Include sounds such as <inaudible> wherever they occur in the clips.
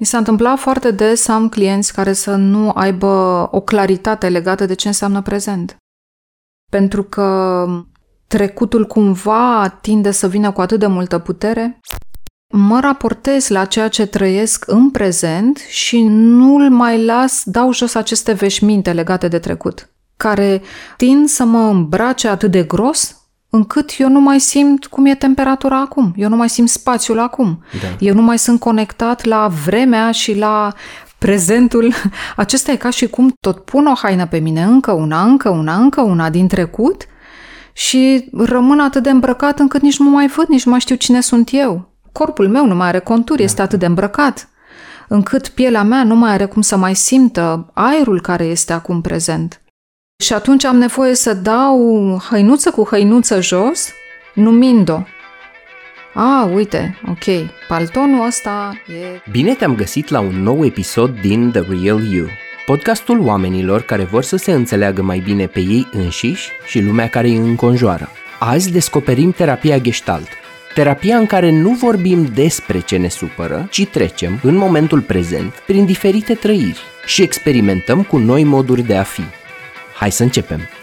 Mi s-a întâmplat foarte des să am clienți care să nu aibă o claritate legată de ce înseamnă prezent. Pentru că trecutul cumva tinde să vină cu atât de multă putere, mă raportez la ceea ce trăiesc în prezent și nu-l mai las, dau jos aceste veșminte legate de trecut, care tind să mă îmbrace atât de gros încât eu nu mai simt cum e temperatura acum, eu nu mai simt spațiul acum, da. eu nu mai sunt conectat la vremea și la prezentul. <laughs> Acesta e ca și cum tot pun o haină pe mine, încă una, încă una, încă una din trecut și rămân atât de îmbrăcat încât nici nu mai văd, nici nu mai știu cine sunt eu. Corpul meu nu mai are conturi, este atât de îmbrăcat, încât pielea mea nu mai are cum să mai simtă aerul care este acum prezent. Și atunci am nevoie să dau hăinuță cu hăinuță jos, numind-o. A, uite, ok, paltonul ăsta e... Bine te-am găsit la un nou episod din The Real You, podcastul oamenilor care vor să se înțeleagă mai bine pe ei înșiși și lumea care îi înconjoară. Azi descoperim terapia Gestalt, terapia în care nu vorbim despre ce ne supără, ci trecem, în momentul prezent, prin diferite trăiri și experimentăm cu noi moduri de a fi – Hai să începem!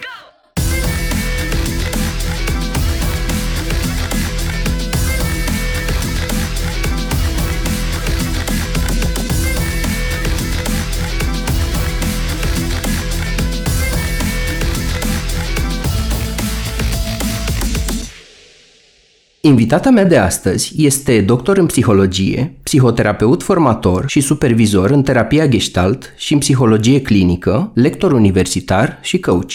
Invitata mea de astăzi este doctor în psihologie, psihoterapeut formator și supervizor în terapia gestalt și în psihologie clinică, lector universitar și coach.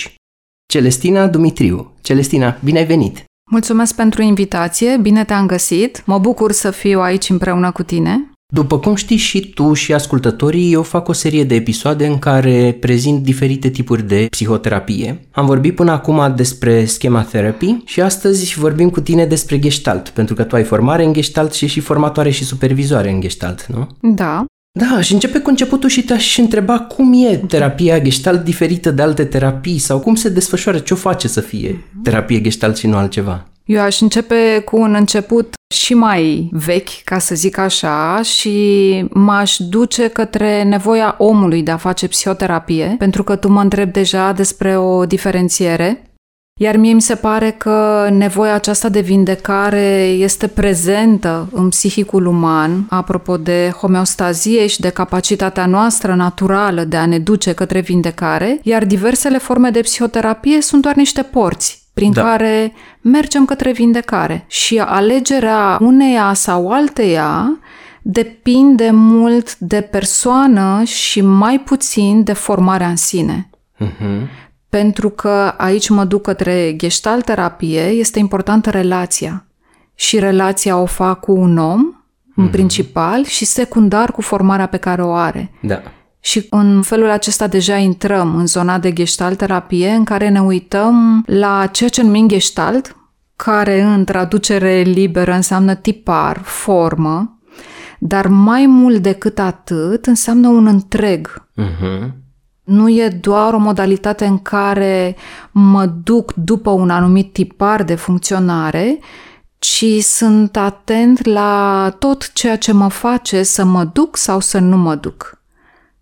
Celestina Dumitriu. Celestina, bine ai venit! Mulțumesc pentru invitație, bine te-am găsit, mă bucur să fiu aici împreună cu tine. După cum știi și tu și ascultătorii, eu fac o serie de episoade în care prezint diferite tipuri de psihoterapie. Am vorbit până acum despre schema therapy și astăzi vorbim cu tine despre gestalt, pentru că tu ai formare în gestalt și și formatoare și supervizoare în gestalt, nu? Da. Da, și începe cu începutul și te-aș întreba cum e terapia gestalt diferită de alte terapii sau cum se desfășoară, ce o face să fie terapie gestalt și nu altceva. Eu aș începe cu un început și mai vechi, ca să zic așa, și m-aș duce către nevoia omului de a face psihoterapie, pentru că tu mă întrebi deja despre o diferențiere. Iar mie mi se pare că nevoia aceasta de vindecare este prezentă în psihicul uman, apropo de homeostazie și de capacitatea noastră naturală de a ne duce către vindecare, iar diversele forme de psihoterapie sunt doar niște porți prin da. care mergem către vindecare. Și alegerea uneia sau alteia depinde mult de persoană și mai puțin de formarea în sine. Uh-huh. Pentru că aici mă duc către gestalt-terapie, este importantă relația. Și relația o fac cu un om, în uh-huh. principal, și secundar cu formarea pe care o are. Da. Și în felul acesta deja intrăm în zona de gestalt terapie în care ne uităm la ceea ce numim gestalt, care în traducere liberă înseamnă tipar, formă, dar mai mult decât atât înseamnă un întreg. Uh-huh. Nu e doar o modalitate în care mă duc după un anumit tipar de funcționare, ci sunt atent la tot ceea ce mă face să mă duc sau să nu mă duc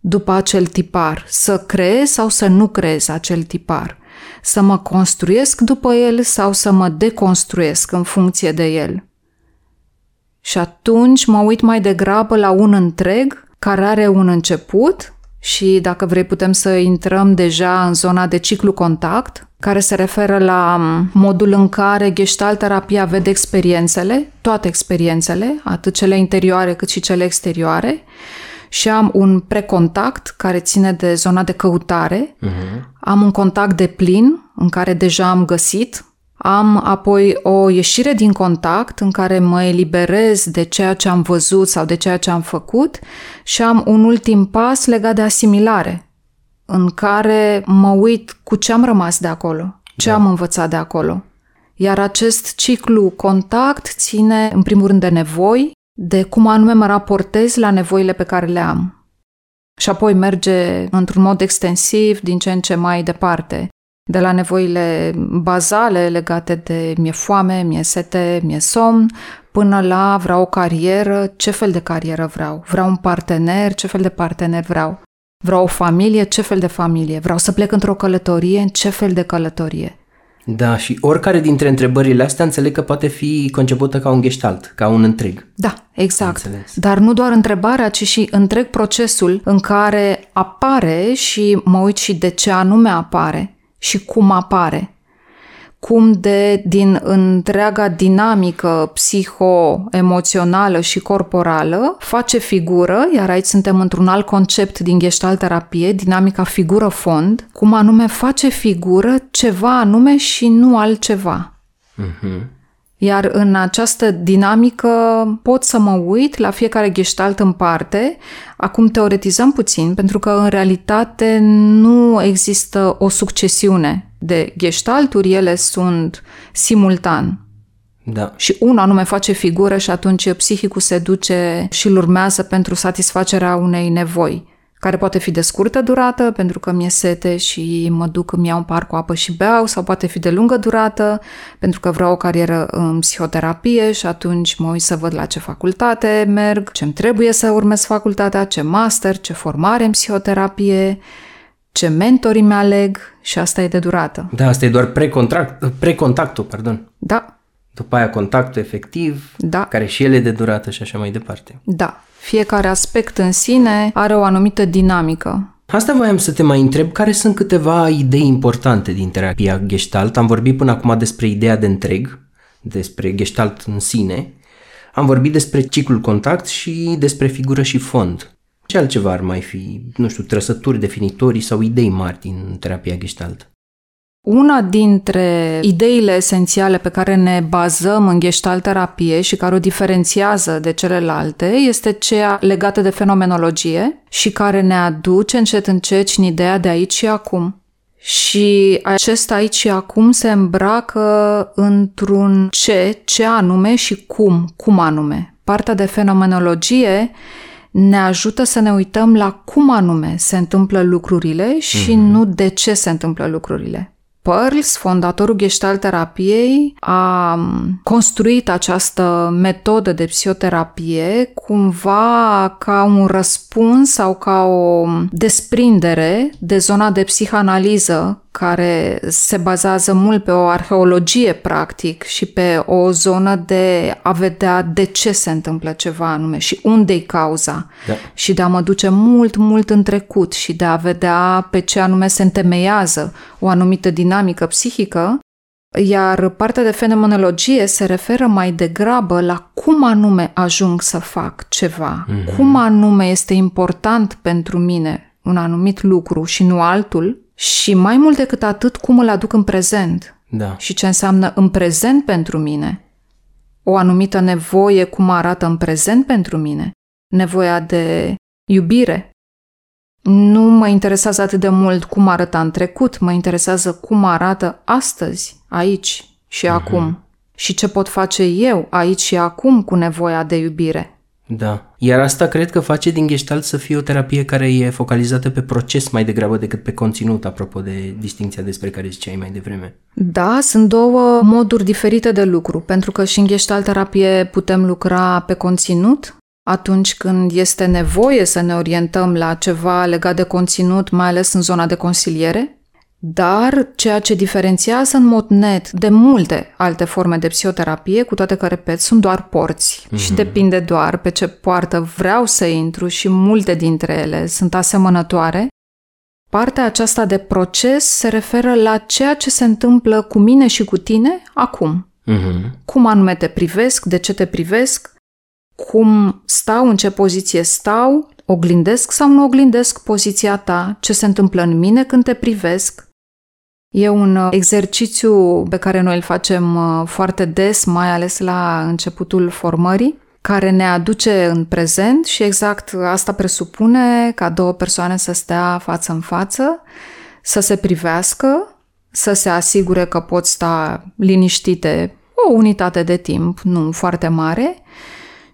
după acel tipar, să creez sau să nu creez acel tipar, să mă construiesc după el sau să mă deconstruiesc în funcție de el. Și atunci mă uit mai degrabă la un întreg care are un început și, dacă vrei, putem să intrăm deja în zona de ciclu contact, care se referă la modul în care gestalt terapia vede experiențele, toate experiențele, atât cele interioare cât și cele exterioare, și am un precontact care ține de zona de căutare, uh-huh. am un contact de plin în care deja am găsit, am apoi o ieșire din contact în care mă eliberez de ceea ce am văzut sau de ceea ce am făcut și am un ultim pas legat de asimilare, în care mă uit cu ce am rămas de acolo, ce da. am învățat de acolo. Iar acest ciclu contact ține, în primul rând, de nevoi, de cum anume mă raportez la nevoile pe care le am. Și apoi merge într-un mod extensiv din ce în ce mai departe de la nevoile bazale legate de mi-e foame, mi-e sete, mi-e somn, până la vreau o carieră, ce fel de carieră vreau, vreau un partener, ce fel de partener vreau, vreau o familie, ce fel de familie, vreau să plec într-o călătorie, ce fel de călătorie. Da, și oricare dintre întrebările astea înțeleg că poate fi concepută ca un gestalt, ca un întreg. Da, exact. Înțeles. Dar nu doar întrebarea, ci și întreg procesul în care apare și mă uit și de ce anume apare și cum apare cum de din întreaga dinamică psiho-emoțională și corporală face figură, iar aici suntem într-un alt concept din gestalt terapie, dinamica figură-fond, cum anume face figură ceva anume și nu altceva. Uh-huh. Iar în această dinamică pot să mă uit la fiecare gestalt în parte. Acum teoretizăm puțin, pentru că în realitate nu există o succesiune de gestalturi, ele sunt simultan. Da. Și unul anume face figură și atunci psihicul se duce și îl urmează pentru satisfacerea unei nevoi care poate fi de scurtă durată, pentru că mi-e sete și mă duc, îmi iau un par cu apă și beau, sau poate fi de lungă durată, pentru că vreau o carieră în psihoterapie și atunci mă uit să văd la ce facultate merg, ce-mi trebuie să urmez facultatea, ce master, ce formare în psihoterapie, ce mentori mi-aleg și asta e de durată. Da, asta e doar precontract, precontactul, pardon. Da. După aia contactul efectiv, da. care și el e de durată și așa mai departe. Da. Fiecare aspect în sine are o anumită dinamică. Asta voiam să te mai întreb, care sunt câteva idei importante din terapia gestalt? Am vorbit până acum despre ideea de întreg, despre gestalt în sine. Am vorbit despre ciclul contact și despre figură și fond. Ce altceva ar mai fi, nu știu, trăsături definitorii sau idei mari din terapia gestalt? Una dintre ideile esențiale pe care ne bazăm în gestalt terapie și care o diferențiază de celelalte este cea legată de fenomenologie și care ne aduce încet încet în ideea de aici și acum. Și acest aici și acum se îmbracă într-un ce, ce anume și cum, cum anume. Partea de fenomenologie ne ajută să ne uităm la cum anume se întâmplă lucrurile și mm-hmm. nu de ce se întâmplă lucrurile. Pearls, fondatorul gestalt terapiei, a construit această metodă de psihoterapie cumva ca un răspuns sau ca o desprindere de zona de psihanaliză care se bazează mult pe o arheologie practic și pe o zonă de a vedea de ce se întâmplă ceva anume și unde e cauza da. și de a mă duce mult, mult în trecut și de a vedea pe ce anume se întemeiază o anumită dinamică psihică, iar partea de fenomenologie se referă mai degrabă la cum anume ajung să fac ceva, mm-hmm. cum anume este important pentru mine un anumit lucru și nu altul, și mai mult decât atât, cum îl aduc în prezent. Da. Și ce înseamnă în prezent pentru mine. O anumită nevoie, cum arată în prezent pentru mine. Nevoia de iubire. Nu mă interesează atât de mult cum arăta în trecut, mă interesează cum arată astăzi, aici și uh-huh. acum. Și ce pot face eu aici și acum cu nevoia de iubire. Da. Iar asta cred că face din Gestalt să fie o terapie care e focalizată pe proces mai degrabă decât pe conținut, apropo de distinția despre care ziceai mai devreme. Da, sunt două moduri diferite de lucru, pentru că și în Gestalt terapie putem lucra pe conținut, atunci când este nevoie să ne orientăm la ceva legat de conținut, mai ales în zona de consiliere, dar ceea ce diferențiază în mod net de multe alte forme de psihoterapie, cu toate că, repet, sunt doar porți mm-hmm. și depinde doar pe ce poartă vreau să intru și multe dintre ele sunt asemănătoare, partea aceasta de proces se referă la ceea ce se întâmplă cu mine și cu tine acum. Mm-hmm. Cum anume te privesc, de ce te privesc, cum stau, în ce poziție stau, oglindesc sau nu oglindesc poziția ta, ce se întâmplă în mine când te privesc, E un uh, exercițiu pe care noi îl facem uh, foarte des, mai ales la începutul formării, care ne aduce în prezent și exact asta presupune ca două persoane să stea față în față, să se privească, să se asigure că pot sta liniștite o unitate de timp, nu foarte mare,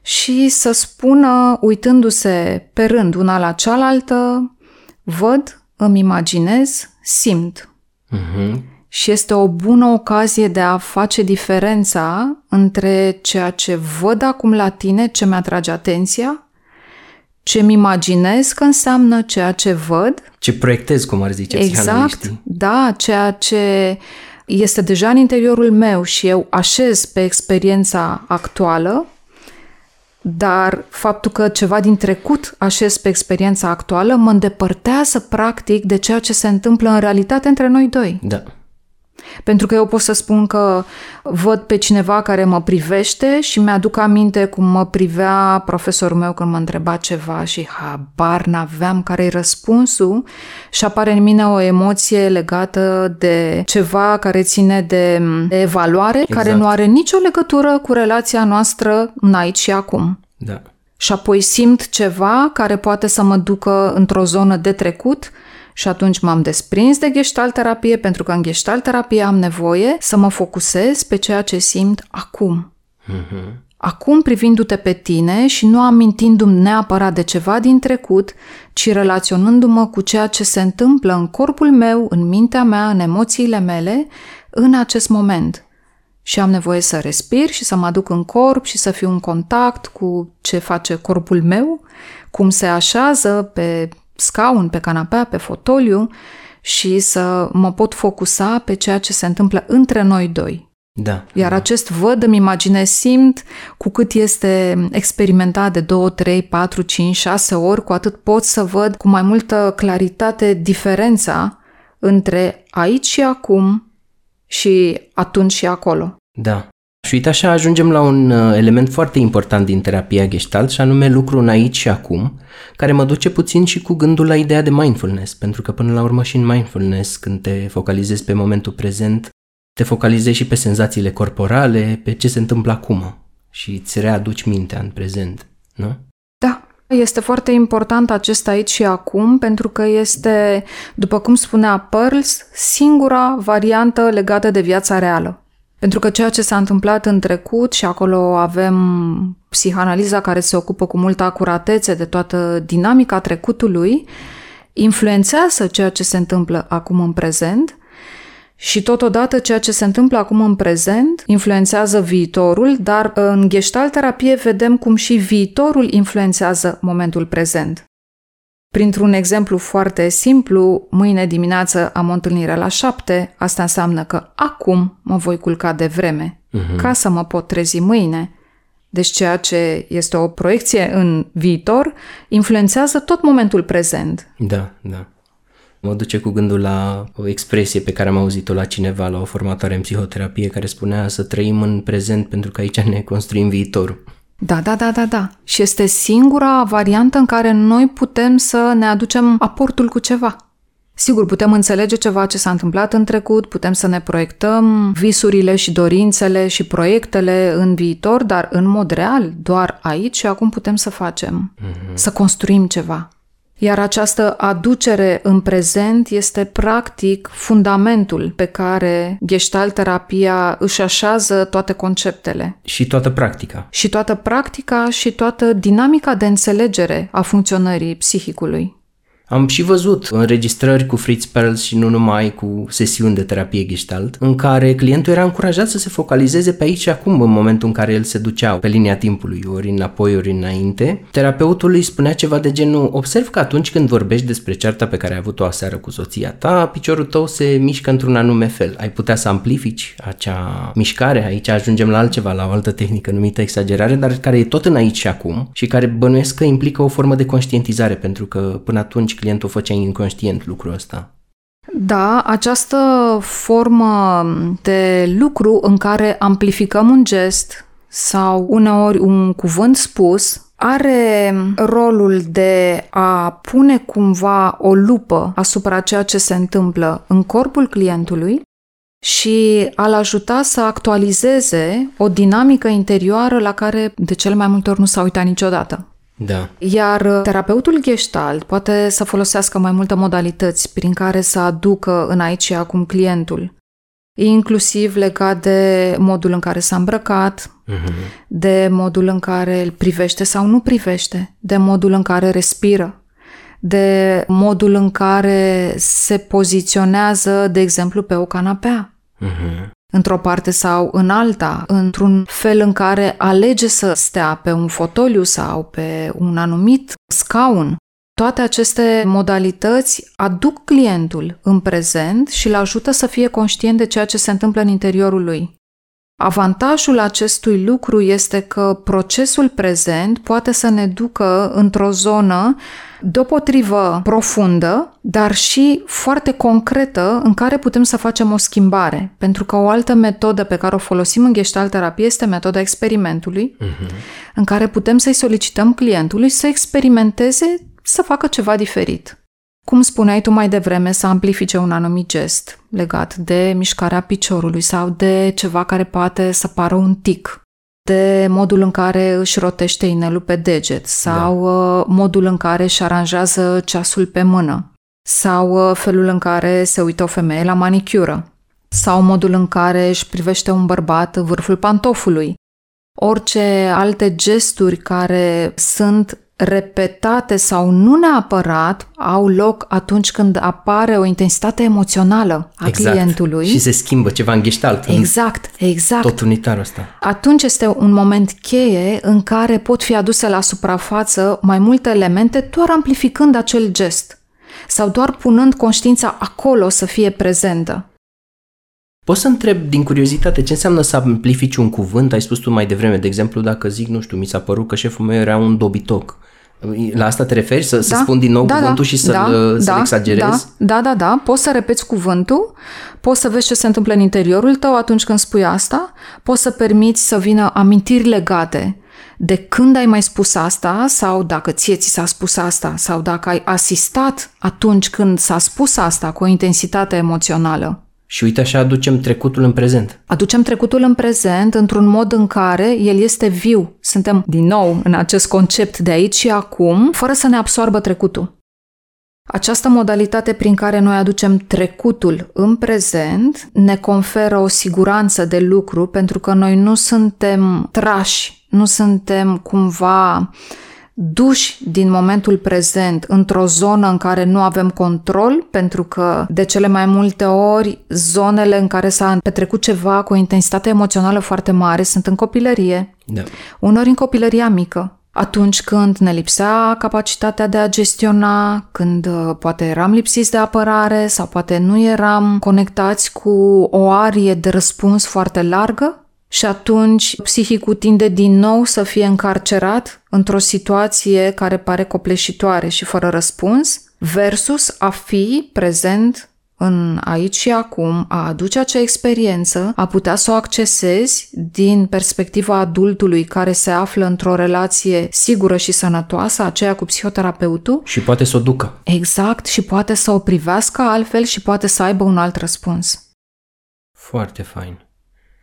și să spună, uitându-se pe rând una la cealaltă, văd, îmi imaginez, simt Uh-huh. Și este o bună ocazie de a face diferența între ceea ce văd acum la tine, ce mi-atrage atenția, ce-mi imaginez că înseamnă ceea ce văd. Ce proiectez, cum ar zice Exact, da, ceea ce este deja în interiorul meu și eu așez pe experiența actuală, dar faptul că ceva din trecut așez pe experiența actuală mă îndepărtează practic de ceea ce se întâmplă în realitate între noi doi. Da. Pentru că eu pot să spun că văd pe cineva care mă privește și mi-aduc aminte cum mă privea profesorul meu când mă întreba ceva și habar n-aveam care-i răspunsul și apare în mine o emoție legată de ceva care ține de, de evaluare, exact. care nu are nicio legătură cu relația noastră în aici și acum. Da. Și apoi simt ceva care poate să mă ducă într-o zonă de trecut și atunci m-am desprins de gestalt terapie pentru că în gestalt terapie am nevoie să mă focusez pe ceea ce simt acum. Uh-huh. Acum privindu-te pe tine și nu amintindu-mi neapărat de ceva din trecut, ci relaționându-mă cu ceea ce se întâmplă în corpul meu, în mintea mea, în emoțiile mele, în acest moment. Și am nevoie să respir și să mă aduc în corp și să fiu în contact cu ce face corpul meu, cum se așează pe scaun, pe canapea, pe fotoliu și să mă pot focusa pe ceea ce se întâmplă între noi doi. Da. Iar da. acest văd, îmi imaginez, simt, cu cât este experimentat de 2, 3, 4, 5, 6 ori, cu atât pot să văd cu mai multă claritate diferența între aici și acum și atunci și acolo. Da. Și uite așa ajungem la un uh, element foarte important din terapia Gestalt și anume lucru în aici și acum, care mă duce puțin și cu gândul la ideea de mindfulness, pentru că până la urmă și în mindfulness, când te focalizezi pe momentul prezent, te focalizezi și pe senzațiile corporale, pe ce se întâmplă acum și îți readuci mintea în prezent, nu? Da, este foarte important acest aici și acum pentru că este, după cum spunea Pearls, singura variantă legată de viața reală. Pentru că ceea ce s-a întâmplat în trecut și acolo avem psihanaliza care se ocupă cu multă acuratețe de toată dinamica trecutului, influențează ceea ce se întâmplă acum în prezent și totodată ceea ce se întâmplă acum în prezent influențează viitorul, dar în gestalt terapie vedem cum și viitorul influențează momentul prezent. Printr-un exemplu foarte simplu, mâine dimineață am o întâlnire la șapte, asta înseamnă că acum mă voi culca de vreme, uh-huh. ca să mă pot trezi mâine. Deci ceea ce este o proiecție în viitor influențează tot momentul prezent. Da, da. Mă duce cu gândul la o expresie pe care am auzit-o la cineva, la o formatoare în psihoterapie, care spunea să trăim în prezent pentru că aici ne construim viitorul. Da, da, da, da, da. Și este singura variantă în care noi putem să ne aducem aportul cu ceva. Sigur, putem înțelege ceva ce s-a întâmplat în trecut, putem să ne proiectăm visurile și dorințele și proiectele în viitor, dar în mod real, doar aici și acum putem să facem, mm-hmm. să construim ceva. Iar această aducere în prezent este practic fundamentul pe care gestalt terapia își așează toate conceptele. Și toată practica. Și toată practica și toată dinamica de înțelegere a funcționării psihicului. Am și văzut înregistrări cu Fritz Perls și nu numai cu sesiuni de terapie gestalt, în care clientul era încurajat să se focalizeze pe aici și acum în momentul în care el se ducea pe linia timpului, ori înapoi, ori înainte. Terapeutul îi spunea ceva de genul, observ că atunci când vorbești despre cearta pe care ai avut-o aseară cu soția ta, piciorul tău se mișcă într-un anume fel. Ai putea să amplifici acea mișcare, aici ajungem la altceva, la o altă tehnică numită exagerare, dar care e tot în aici și acum și care bănuiesc că implică o formă de conștientizare, pentru că până atunci clientul făcea inconștient lucrul ăsta. Da, această formă de lucru în care amplificăm un gest sau uneori un cuvânt spus are rolul de a pune cumva o lupă asupra ceea ce se întâmplă în corpul clientului și a-l ajuta să actualizeze o dinamică interioară la care de cel mai multe ori nu s-a uitat niciodată. Da. Iar uh, terapeutul gestalt poate să folosească mai multe modalități prin care să aducă în aici și acum clientul, inclusiv legat de modul în care s-a îmbrăcat, uh-huh. de modul în care îl privește sau nu privește, de modul în care respiră, de modul în care se poziționează, de exemplu, pe o canapea. Uh-huh. Într-o parte sau în alta, într-un fel în care alege să stea pe un fotoliu sau pe un anumit scaun. Toate aceste modalități aduc clientul în prezent și îl ajută să fie conștient de ceea ce se întâmplă în interiorul lui. Avantajul acestui lucru este că procesul prezent poate să ne ducă într-o zonă deopotrivă profundă, dar și foarte concretă în care putem să facem o schimbare. Pentru că o altă metodă pe care o folosim în gestalt terapie este metoda experimentului, uh-huh. în care putem să-i solicităm clientului să experimenteze să facă ceva diferit. Cum spuneai tu mai devreme, să amplifice un anumit gest legat de mișcarea piciorului sau de ceva care poate să pară un tic, de modul în care își rotește inelul pe deget sau da. Uh, modul în care își aranjează ceasul pe mână sau uh, felul în care se uită o femeie la manicură sau modul în care își privește un bărbat vârful pantofului. Orice alte gesturi care sunt repetate sau nu neapărat au loc atunci când apare o intensitate emoțională a exact. clientului. Și se schimbă ceva în gestalt. Exact, exact. Tot unitarul ăsta. Atunci este un moment cheie în care pot fi aduse la suprafață mai multe elemente doar amplificând acel gest sau doar punând conștiința acolo să fie prezentă. Poți să întreb din curiozitate ce înseamnă să amplifici un cuvânt? Ai spus tu mai devreme, de exemplu, dacă zic, nu știu, mi s-a părut că șeful meu era un dobitoc. La asta te referi? Să, da. să spun din nou da, cuvântul da, și să-l, da, să-l da, exagerez? Da, da, da, da. Poți să repeți cuvântul, poți să vezi ce se întâmplă în interiorul tău atunci când spui asta, poți să permiți să vină amintiri legate de când ai mai spus asta sau dacă ție ți s-a spus asta sau dacă ai asistat atunci când s-a spus asta cu o intensitate emoțională. Și uite așa aducem trecutul în prezent. Aducem trecutul în prezent într-un mod în care el este viu. Suntem din nou în acest concept de aici și acum, fără să ne absoarbă trecutul. Această modalitate prin care noi aducem trecutul în prezent ne conferă o siguranță de lucru pentru că noi nu suntem trași, nu suntem cumva uh, duși din momentul prezent într-o zonă în care nu avem control, pentru că de cele mai multe ori zonele în care s-a petrecut ceva cu o intensitate emoțională foarte mare sunt în copilărie, da. unori în copilăria mică, atunci când ne lipsea capacitatea de a gestiona, când uh, poate eram lipsiți de apărare sau poate nu eram conectați cu o arie de răspuns foarte largă, și atunci psihicul tinde din nou să fie încarcerat într-o situație care pare copleșitoare și fără răspuns, versus a fi prezent în aici și acum, a aduce acea experiență, a putea să o accesezi din perspectiva adultului care se află într-o relație sigură și sănătoasă, aceea cu psihoterapeutul. Și poate să o ducă. Exact, și poate să o privească altfel și poate să aibă un alt răspuns. Foarte fain.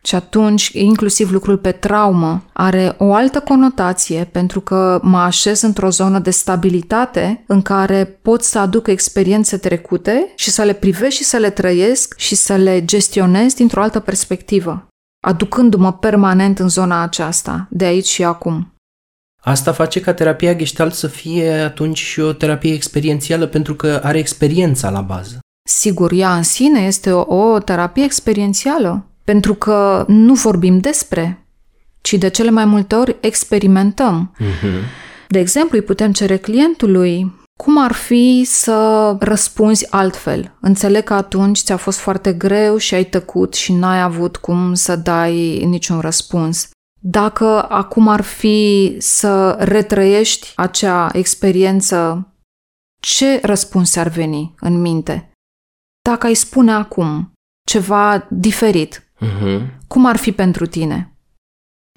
Și atunci, inclusiv lucrul pe traumă are o altă conotație pentru că mă așez într-o zonă de stabilitate în care pot să aduc experiențe trecute și să le privesc și să le trăiesc și să le gestionez dintr-o altă perspectivă, aducându-mă permanent în zona aceasta, de aici și acum. Asta face ca terapia gestalt să fie atunci și o terapie experiențială pentru că are experiența la bază. Sigur, ea în sine este o, o terapie experiențială pentru că nu vorbim despre, ci de cele mai multe ori experimentăm. Uh-huh. De exemplu, îi putem cere clientului cum ar fi să răspunzi altfel? Înțeleg că atunci ți-a fost foarte greu și ai tăcut și n-ai avut cum să dai niciun răspuns. Dacă acum ar fi să retrăiești acea experiență, ce răspuns ar veni în minte? Dacă ai spune acum ceva diferit, Uh-huh. Cum ar fi pentru tine?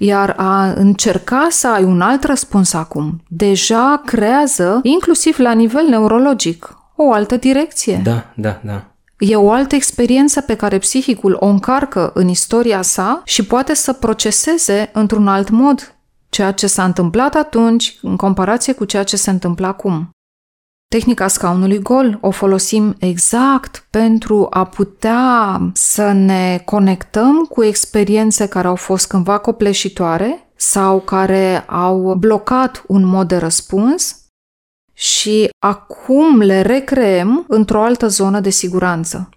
Iar a încerca să ai un alt răspuns acum, deja creează, inclusiv la nivel neurologic, o altă direcție. Da, da, da. E o altă experiență pe care psihicul o încarcă în istoria sa și poate să proceseze într-un alt mod ceea ce s-a întâmplat atunci în comparație cu ceea ce se întâmplă acum. Tehnica scaunului gol o folosim exact pentru a putea să ne conectăm cu experiențe care au fost cândva copleșitoare sau care au blocat un mod de răspuns și acum le recreăm într-o altă zonă de siguranță.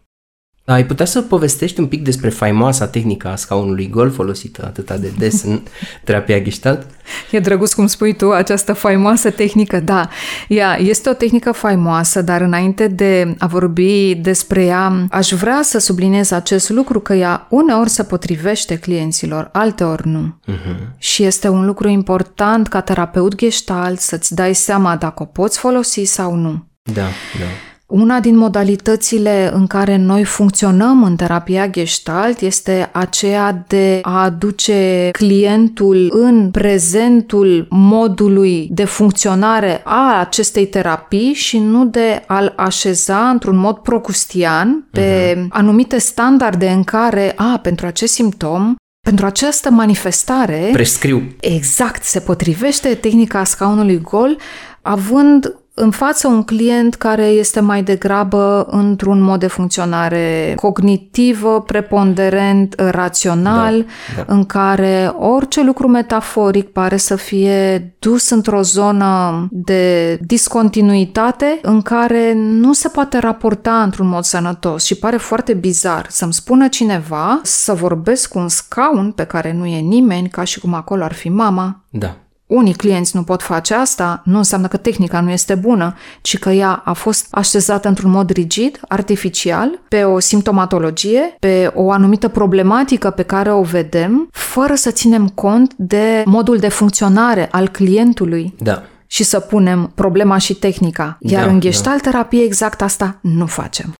Ai putea să povestești un pic despre faimoasa tehnică a scaunului gol folosită atâta de des în <laughs> terapia Gestalt? E drăguț cum spui tu, această faimoasă tehnică, da. Ea este o tehnică faimoasă, dar înainte de a vorbi despre ea, aș vrea să subliniez acest lucru că ea uneori se potrivește clienților, alteori nu. Uh-huh. Și este un lucru important ca terapeut Gestalt să-ți dai seama dacă o poți folosi sau nu. Da, da. Una din modalitățile în care noi funcționăm în terapia gestalt este aceea de a aduce clientul în prezentul modului de funcționare a acestei terapii și nu de a-l așeza într-un mod procustian pe uh-huh. anumite standarde în care, a, pentru acest simptom, pentru această manifestare... Prescriu. Exact, se potrivește tehnica scaunului gol, având în față un client care este mai degrabă într-un mod de funcționare cognitivă, preponderent, rațional, da, da. în care orice lucru metaforic pare să fie dus într-o zonă de discontinuitate în care nu se poate raporta într-un mod sănătos și pare foarte bizar să-mi spună cineva să vorbesc cu un scaun pe care nu e nimeni, ca și cum acolo ar fi mama. Da unii clienți nu pot face asta, nu înseamnă că tehnica nu este bună, ci că ea a fost așezată într-un mod rigid, artificial, pe o simptomatologie, pe o anumită problematică pe care o vedem, fără să ținem cont de modul de funcționare al clientului. Da și să punem problema și tehnica. Iar da, în gestalt da. terapie exact asta nu facem.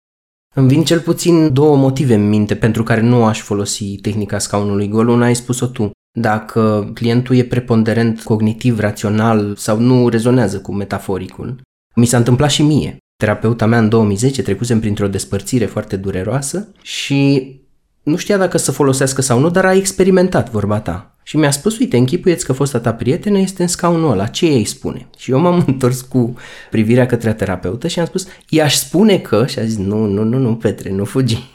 Îmi vin cel puțin două motive în minte pentru care nu aș folosi tehnica scaunului gol. Una ai spus-o tu. Dacă clientul e preponderent cognitiv, rațional sau nu rezonează cu metaforicul. Mi s-a întâmplat și mie. Terapeuta mea în 2010 trecusem printr-o despărțire foarte dureroasă și nu știa dacă să folosească sau nu, dar a experimentat vorba ta și mi-a spus, uite, închipuieți că fosta ta prietenă este în scaunul ăla, ce ei spune? Și eu m-am <laughs> întors cu privirea către terapeută și am spus, i-aș spune că, și a zis, nu, nu, nu, nu, Petre, nu fugi,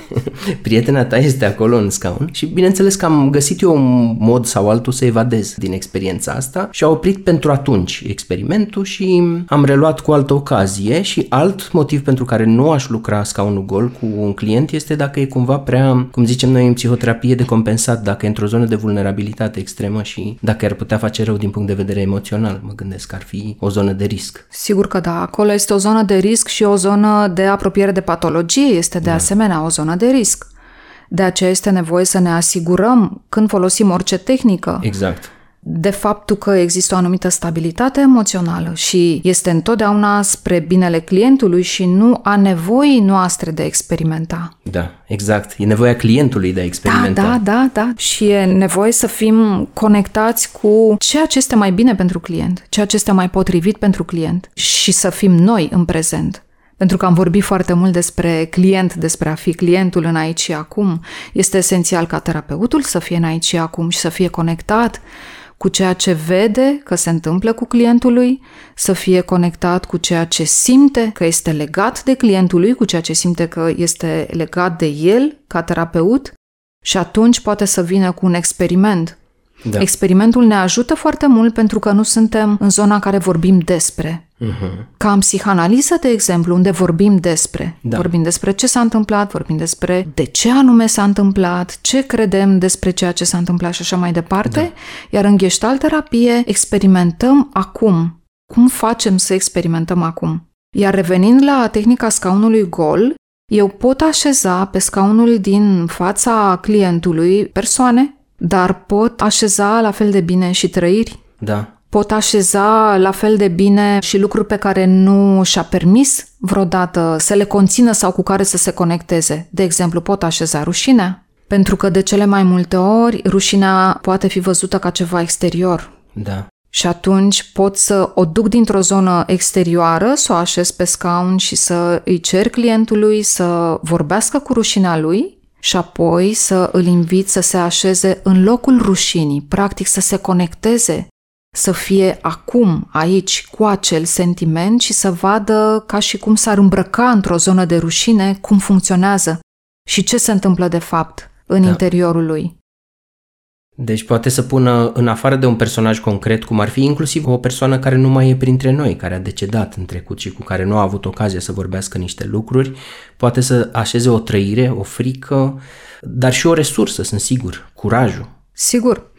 <laughs> prietena ta este acolo în scaun. Și bineînțeles că am găsit eu un mod sau altul să evadez din experiența asta și a oprit pentru atunci experimentul și am reluat cu altă ocazie și alt motiv pentru care nu aș lucra scaunul gol cu un client este dacă e cumva prea, cum zicem noi în psihoterapie, de compensat, dacă e într-o zonă de vulnerabilitate vulnerabilitate extremă și dacă ar putea face rău din punct de vedere emoțional, mă gândesc că ar fi o zonă de risc. Sigur că da, acolo este o zonă de risc și o zonă de apropiere de patologie este de da. asemenea o zonă de risc. De aceea este nevoie să ne asigurăm când folosim orice tehnică. Exact de faptul că există o anumită stabilitate emoțională și este întotdeauna spre binele clientului și nu a nevoii noastre de a experimenta. Da, exact. E nevoia clientului de a experimenta. Da, da, da, da. Și e nevoie să fim conectați cu ceea ce este mai bine pentru client, ceea ce este mai potrivit pentru client și să fim noi în prezent. Pentru că am vorbit foarte mult despre client, despre a fi clientul în aici și acum. Este esențial ca terapeutul să fie în aici și acum și să fie conectat cu ceea ce vede că se întâmplă cu clientul lui, să fie conectat cu ceea ce simte că este legat de clientul lui, cu ceea ce simte că este legat de el ca terapeut și atunci poate să vină cu un experiment. Da. Experimentul ne ajută foarte mult pentru că nu suntem în zona în care vorbim despre. Uh-huh. Ca în psihanaliză, de exemplu, unde vorbim despre. Da. Vorbim despre ce s-a întâmplat, vorbim despre de ce anume s-a întâmplat, ce credem despre ceea ce s-a întâmplat și așa mai departe. Da. Iar în gestalt terapie experimentăm acum. Cum facem să experimentăm acum? Iar revenind la tehnica scaunului gol, eu pot așeza pe scaunul din fața clientului persoane, dar pot așeza la fel de bine și trăiri. Da pot așeza la fel de bine și lucruri pe care nu și-a permis vreodată să le conțină sau cu care să se conecteze. De exemplu, pot așeza rușinea, pentru că de cele mai multe ori rușinea poate fi văzută ca ceva exterior. Da. Și atunci pot să o duc dintr-o zonă exterioară, să o așez pe scaun și să îi cer clientului să vorbească cu rușinea lui și apoi să îl invit să se așeze în locul rușinii, practic să se conecteze să fie acum, aici, cu acel sentiment și să vadă ca și cum s-ar îmbrăca într-o zonă de rușine cum funcționează și ce se întâmplă de fapt în da. interiorul lui. Deci poate să pună în afară de un personaj concret, cum ar fi inclusiv o persoană care nu mai e printre noi, care a decedat în trecut și cu care nu a avut ocazia să vorbească niște lucruri, poate să așeze o trăire, o frică, dar și o resursă, sunt sigur, curajul. Sigur.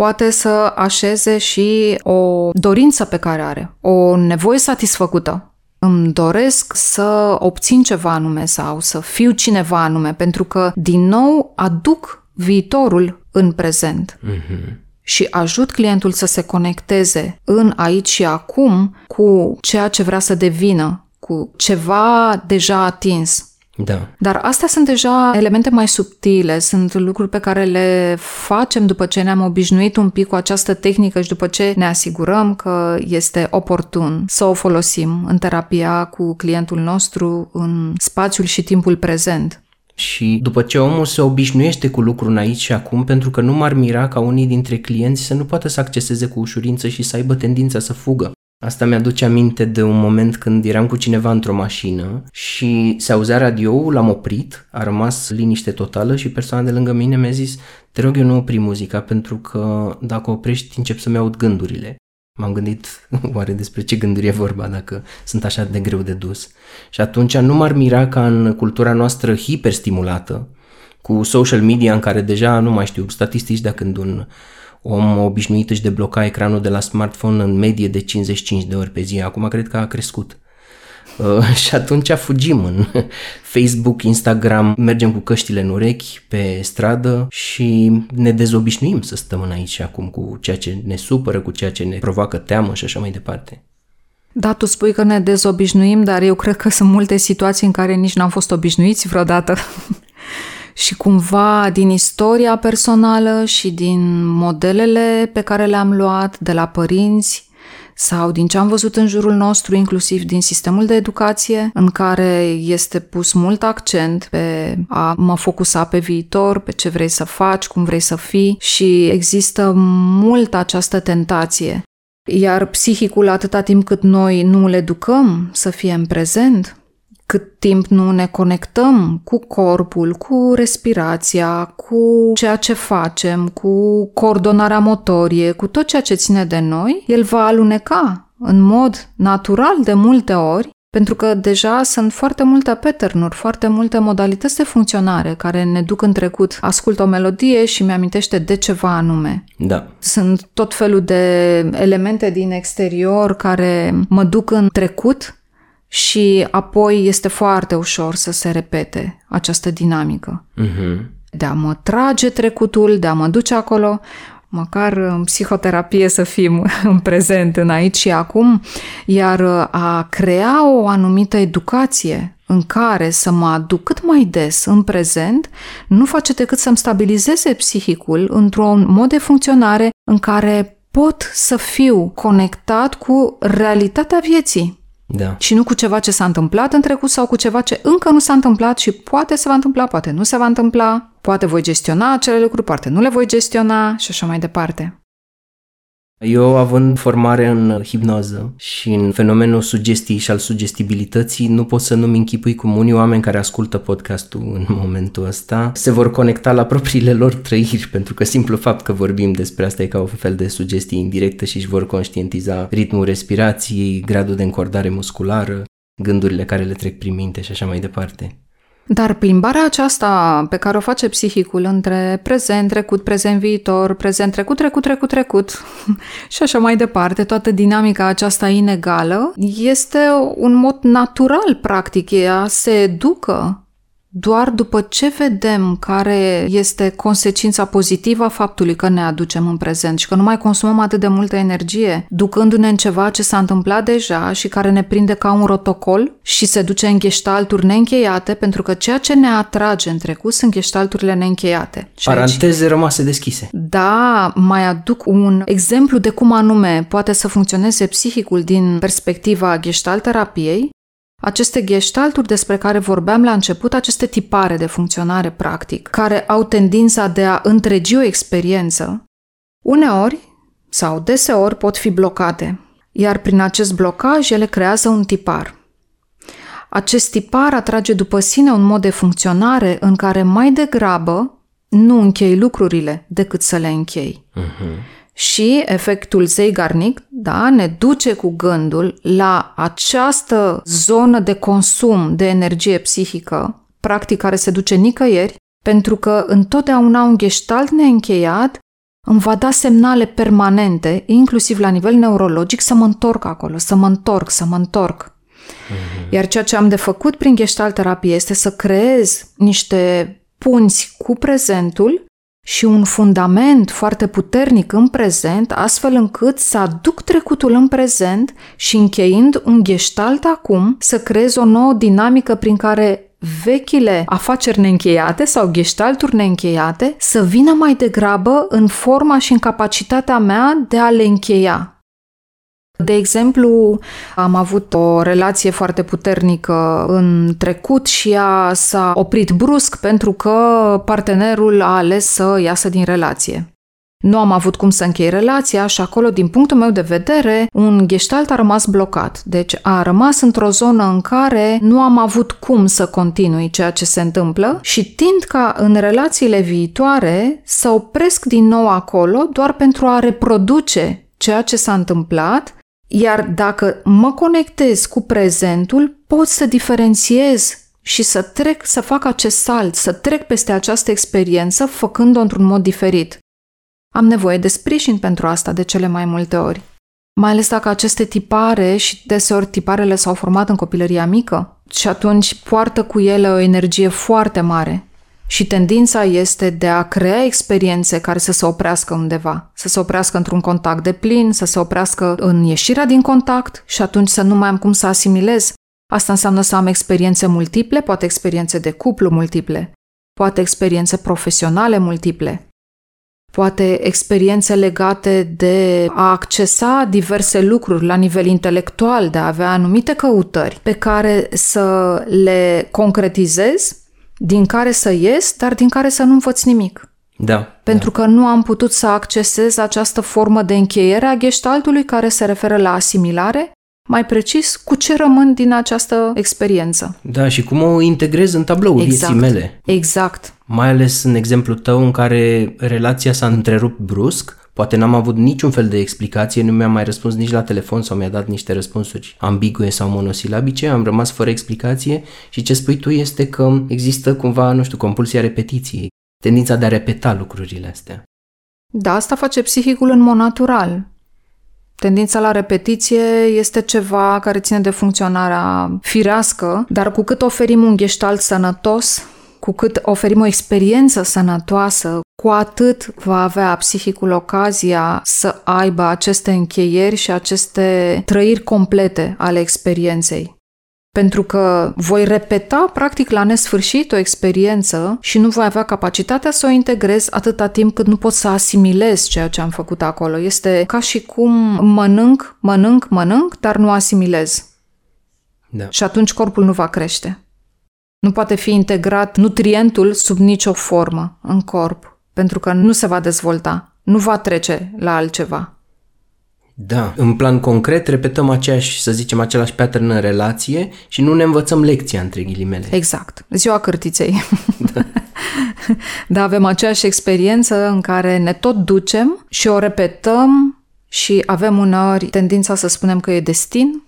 Poate să așeze și o dorință pe care are, o nevoie satisfăcută. Îmi doresc să obțin ceva anume sau să fiu cineva anume, pentru că, din nou, aduc viitorul în prezent. Mm-hmm. Și ajut clientul să se conecteze în aici și acum cu ceea ce vrea să devină, cu ceva deja atins. Da. Dar astea sunt deja elemente mai subtile, sunt lucruri pe care le facem după ce ne-am obișnuit un pic cu această tehnică și după ce ne asigurăm că este oportun să o folosim în terapia cu clientul nostru în spațiul și timpul prezent. Și după ce omul se obișnuiește cu lucrul aici și acum, pentru că nu m-ar mira ca unii dintre clienți să nu poată să acceseze cu ușurință și să aibă tendința să fugă. Asta mi-aduce aminte de un moment când eram cu cineva într-o mașină și se auzea radioul, l-am oprit, a rămas liniște totală și persoana de lângă mine mi-a zis te rog eu nu opri muzica pentru că dacă oprești încep să-mi aud gândurile. M-am gândit <laughs> oare despre ce gânduri e vorba dacă sunt așa de greu de dus. Și atunci nu m-ar mira ca în cultura noastră hiperstimulată, cu social media în care deja, nu mai știu, statistici de când un om obișnuit își debloca ecranul de la smartphone în medie de 55 de ori pe zi. Acum cred că a crescut. Uh, <laughs> și atunci fugim în <laughs> Facebook, Instagram, mergem cu căștile în urechi pe stradă și ne dezobișnuim să stăm în aici acum cu ceea ce ne supără, cu ceea ce ne provoacă teamă și așa mai departe. Da, tu spui că ne dezobișnuim, dar eu cred că sunt multe situații în care nici n-am fost obișnuiți vreodată. <laughs> și cumva din istoria personală și din modelele pe care le-am luat de la părinți sau din ce am văzut în jurul nostru, inclusiv din sistemul de educație, în care este pus mult accent pe a mă focusa pe viitor, pe ce vrei să faci, cum vrei să fii și există mult această tentație. Iar psihicul, atâta timp cât noi nu îl educăm să fie în prezent, cât timp nu ne conectăm cu corpul, cu respirația, cu ceea ce facem, cu coordonarea motorie, cu tot ceea ce ține de noi, el va aluneca în mod natural de multe ori pentru că deja sunt foarte multe pattern foarte multe modalități de funcționare care ne duc în trecut. Ascult o melodie și mi-amintește de ceva anume. Da. Sunt tot felul de elemente din exterior care mă duc în trecut și apoi este foarte ușor să se repete această dinamică. Uh-huh. De a mă trage trecutul, de a mă duce acolo, măcar în psihoterapie să fim <laughs> în prezent, în aici și acum, iar a crea o anumită educație în care să mă aduc cât mai des în prezent, nu face decât să-mi stabilizeze psihicul într-un mod de funcționare în care pot să fiu conectat cu realitatea vieții. Da. Și nu cu ceva ce s-a întâmplat în trecut sau cu ceva ce încă nu s-a întâmplat și poate se va întâmpla, poate nu se va întâmpla, poate voi gestiona acele lucruri, poate nu le voi gestiona și așa mai departe. Eu, având formare în hipnoză și în fenomenul sugestii și al sugestibilității, nu pot să nu-mi închipui cum unii oameni care ascultă podcastul în momentul ăsta se vor conecta la propriile lor trăiri, pentru că simplu fapt că vorbim despre asta e ca un fel de sugestie indirectă și își vor conștientiza ritmul respirației, gradul de încordare musculară, gândurile care le trec prin minte și așa mai departe. Dar plimbarea aceasta pe care o face psihicul între prezent, trecut, prezent, viitor, prezent, trecut, trecut, trecut, trecut <laughs> și așa mai departe, toată dinamica aceasta inegală, este un mod natural, practic, ea se educă doar după ce vedem care este consecința pozitivă a faptului că ne aducem în prezent și că nu mai consumăm atât de multă energie, ducându-ne în ceva ce s-a întâmplat deja și care ne prinde ca un rotocol și se duce în gheștalturi neîncheiate, pentru că ceea ce ne atrage în trecut sunt gheștalturile neîncheiate. Și Paranteze aici, rămase deschise. Da, mai aduc un exemplu de cum anume poate să funcționeze psihicul din perspectiva gestalt terapiei aceste gestalturi despre care vorbeam la început, aceste tipare de funcționare practic, care au tendința de a întregi o experiență, uneori sau deseori pot fi blocate, iar prin acest blocaj ele creează un tipar. Acest tipar atrage după sine un mod de funcționare în care mai degrabă nu închei lucrurile decât să le închei. Uh-huh. Și efectul zeigarnic, da, ne duce cu gândul la această zonă de consum de energie psihică, practic care se duce nicăieri, pentru că întotdeauna un gestalt neîncheiat îmi va da semnale permanente, inclusiv la nivel neurologic, să mă întorc acolo, să mă întorc, să mă întorc. Mm-hmm. Iar ceea ce am de făcut prin gestalt terapie este să creez niște punți cu prezentul și un fundament foarte puternic în prezent, astfel încât să aduc trecutul în prezent și încheind un gestalt acum, să creez o nouă dinamică prin care vechile afaceri neîncheiate sau gestalturi neîncheiate să vină mai degrabă în forma și în capacitatea mea de a le încheia. De exemplu, am avut o relație foarte puternică în trecut și ea s-a oprit brusc pentru că partenerul a ales să iasă din relație. Nu am avut cum să închei relația și acolo, din punctul meu de vedere, un gestalt a rămas blocat. Deci a rămas într-o zonă în care nu am avut cum să continui ceea ce se întâmplă și tind ca în relațiile viitoare să opresc din nou acolo doar pentru a reproduce ceea ce s-a întâmplat iar dacă mă conectez cu prezentul, pot să diferențiez și să trec, să fac acest salt, să trec peste această experiență făcând-o într-un mod diferit. Am nevoie de sprijin pentru asta de cele mai multe ori. Mai ales dacă aceste tipare și deseori tiparele s-au format în copilăria mică și atunci poartă cu ele o energie foarte mare și tendința este de a crea experiențe care să se oprească undeva, să se oprească într-un contact de plin, să se oprească în ieșirea din contact și atunci să nu mai am cum să asimilez. Asta înseamnă să am experiențe multiple, poate experiențe de cuplu multiple, poate experiențe profesionale multiple, poate experiențe legate de a accesa diverse lucruri la nivel intelectual, de a avea anumite căutări pe care să le concretizez din care să ies, dar din care să nu învăț nimic. Da. Pentru da. că nu am putut să accesez această formă de încheiere a gestaltului care se referă la asimilare, mai precis, cu ce rămân din această experiență. Da, și cum o integrez în tabloul exact. vieții mele. Exact. Mai ales în exemplul tău în care relația s-a întrerupt brusc Poate n-am avut niciun fel de explicație, nu mi-a mai răspuns nici la telefon sau mi-a dat niște răspunsuri ambigue sau monosilabice, am rămas fără explicație și ce spui tu este că există cumva, nu știu, compulsia repetiției, tendința de a repeta lucrurile astea. Da, asta face psihicul în mod natural. Tendința la repetiție este ceva care ține de funcționarea firească, dar cu cât oferim un gestalt sănătos, cu cât oferim o experiență sănătoasă, cu atât va avea psihicul ocazia să aibă aceste încheieri și aceste trăiri complete ale experienței. Pentru că voi repeta practic la nesfârșit o experiență și nu voi avea capacitatea să o integrez atâta timp cât nu pot să asimilez ceea ce am făcut acolo. Este ca și cum mănânc, mănânc, mănânc, dar nu asimilez. Da. Și atunci corpul nu va crește. Nu poate fi integrat nutrientul sub nicio formă în corp, pentru că nu se va dezvolta, nu va trece la altceva. Da, în plan concret repetăm aceeași, să zicem, același pattern în relație și nu ne învățăm lecția între ghilimele. Exact. Ziua cârtiței. Da. <laughs> da, avem aceeași experiență în care ne tot ducem și o repetăm și avem uneori tendința să spunem că e destin,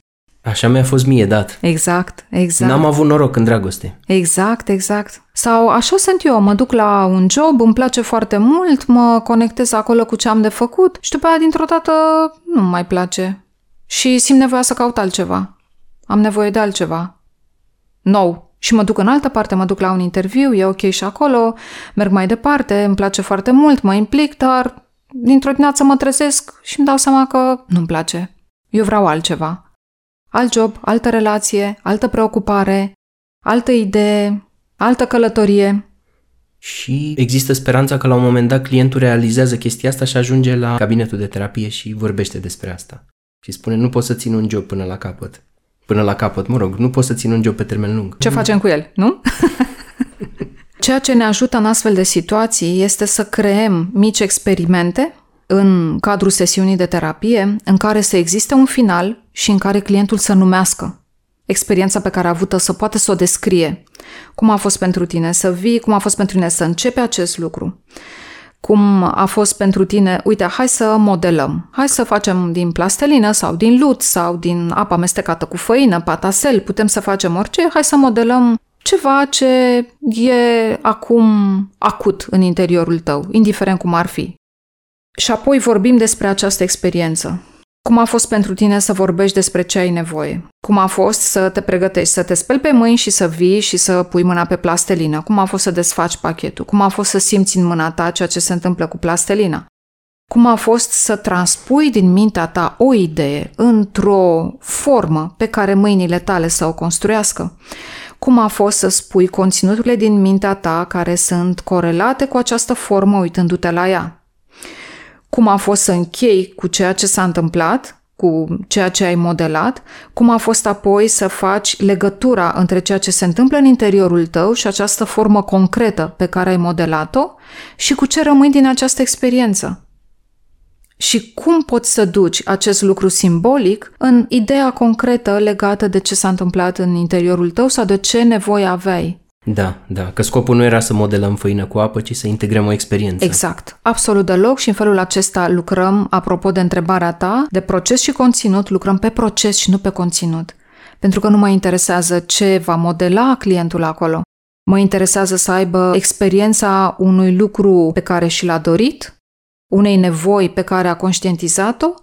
Așa mi-a fost mie dat. Exact, exact. N-am avut noroc în dragoste. Exact, exact. Sau așa sunt eu, mă duc la un job, îmi place foarte mult, mă conectez acolo cu ce am de făcut și după aia dintr-o dată nu mai place. Și simt nevoia să caut altceva. Am nevoie de altceva. Nou. Și mă duc în altă parte, mă duc la un interviu, e ok și acolo, merg mai departe, îmi place foarte mult, mă implic, dar dintr-o dimineață mă trezesc și îmi dau seama că nu-mi place. Eu vreau altceva alt job, altă relație, altă preocupare, altă idee, altă călătorie. Și există speranța că la un moment dat clientul realizează chestia asta și ajunge la cabinetul de terapie și vorbește despre asta. Și spune, nu pot să țin un job până la capăt. Până la capăt, mă rog, nu pot să țin un job pe termen lung. Ce facem cu el, nu? <laughs> Ceea ce ne ajută în astfel de situații este să creăm mici experimente în cadrul sesiunii de terapie în care să existe un final și în care clientul să numească. experiența pe care a avut-o să poată să o descrie. Cum a fost pentru tine să vii, cum a fost pentru tine să începi acest lucru. Cum a fost pentru tine, uite, hai să modelăm. Hai să facem din plastelină sau din lut sau din apă amestecată cu făină, patasel, putem să facem orice. Hai să modelăm ceva ce e acum acut în interiorul tău, indiferent cum ar fi. Și apoi vorbim despre această experiență. Cum a fost pentru tine să vorbești despre ce ai nevoie? Cum a fost să te pregătești, să te speli pe mâini și să vii și să pui mâna pe plastelină? Cum a fost să desfaci pachetul? Cum a fost să simți în mâna ta ceea ce se întâmplă cu plastelina? Cum a fost să transpui din mintea ta o idee într-o formă pe care mâinile tale să o construiască? Cum a fost să spui conținuturile din mintea ta care sunt corelate cu această formă uitându-te la ea? Cum a fost să închei cu ceea ce s-a întâmplat, cu ceea ce ai modelat, cum a fost apoi să faci legătura între ceea ce se întâmplă în interiorul tău și această formă concretă pe care ai modelat-o și cu ce rămâi din această experiență. Și cum poți să duci acest lucru simbolic în ideea concretă legată de ce s-a întâmplat în interiorul tău sau de ce nevoie aveai da, da, că scopul nu era să modelăm făină cu apă, ci să integrăm o experiență. Exact, absolut deloc și în felul acesta lucrăm, apropo de întrebarea ta, de proces și conținut, lucrăm pe proces și nu pe conținut. Pentru că nu mă interesează ce va modela clientul acolo. Mă interesează să aibă experiența unui lucru pe care și l-a dorit, unei nevoi pe care a conștientizat-o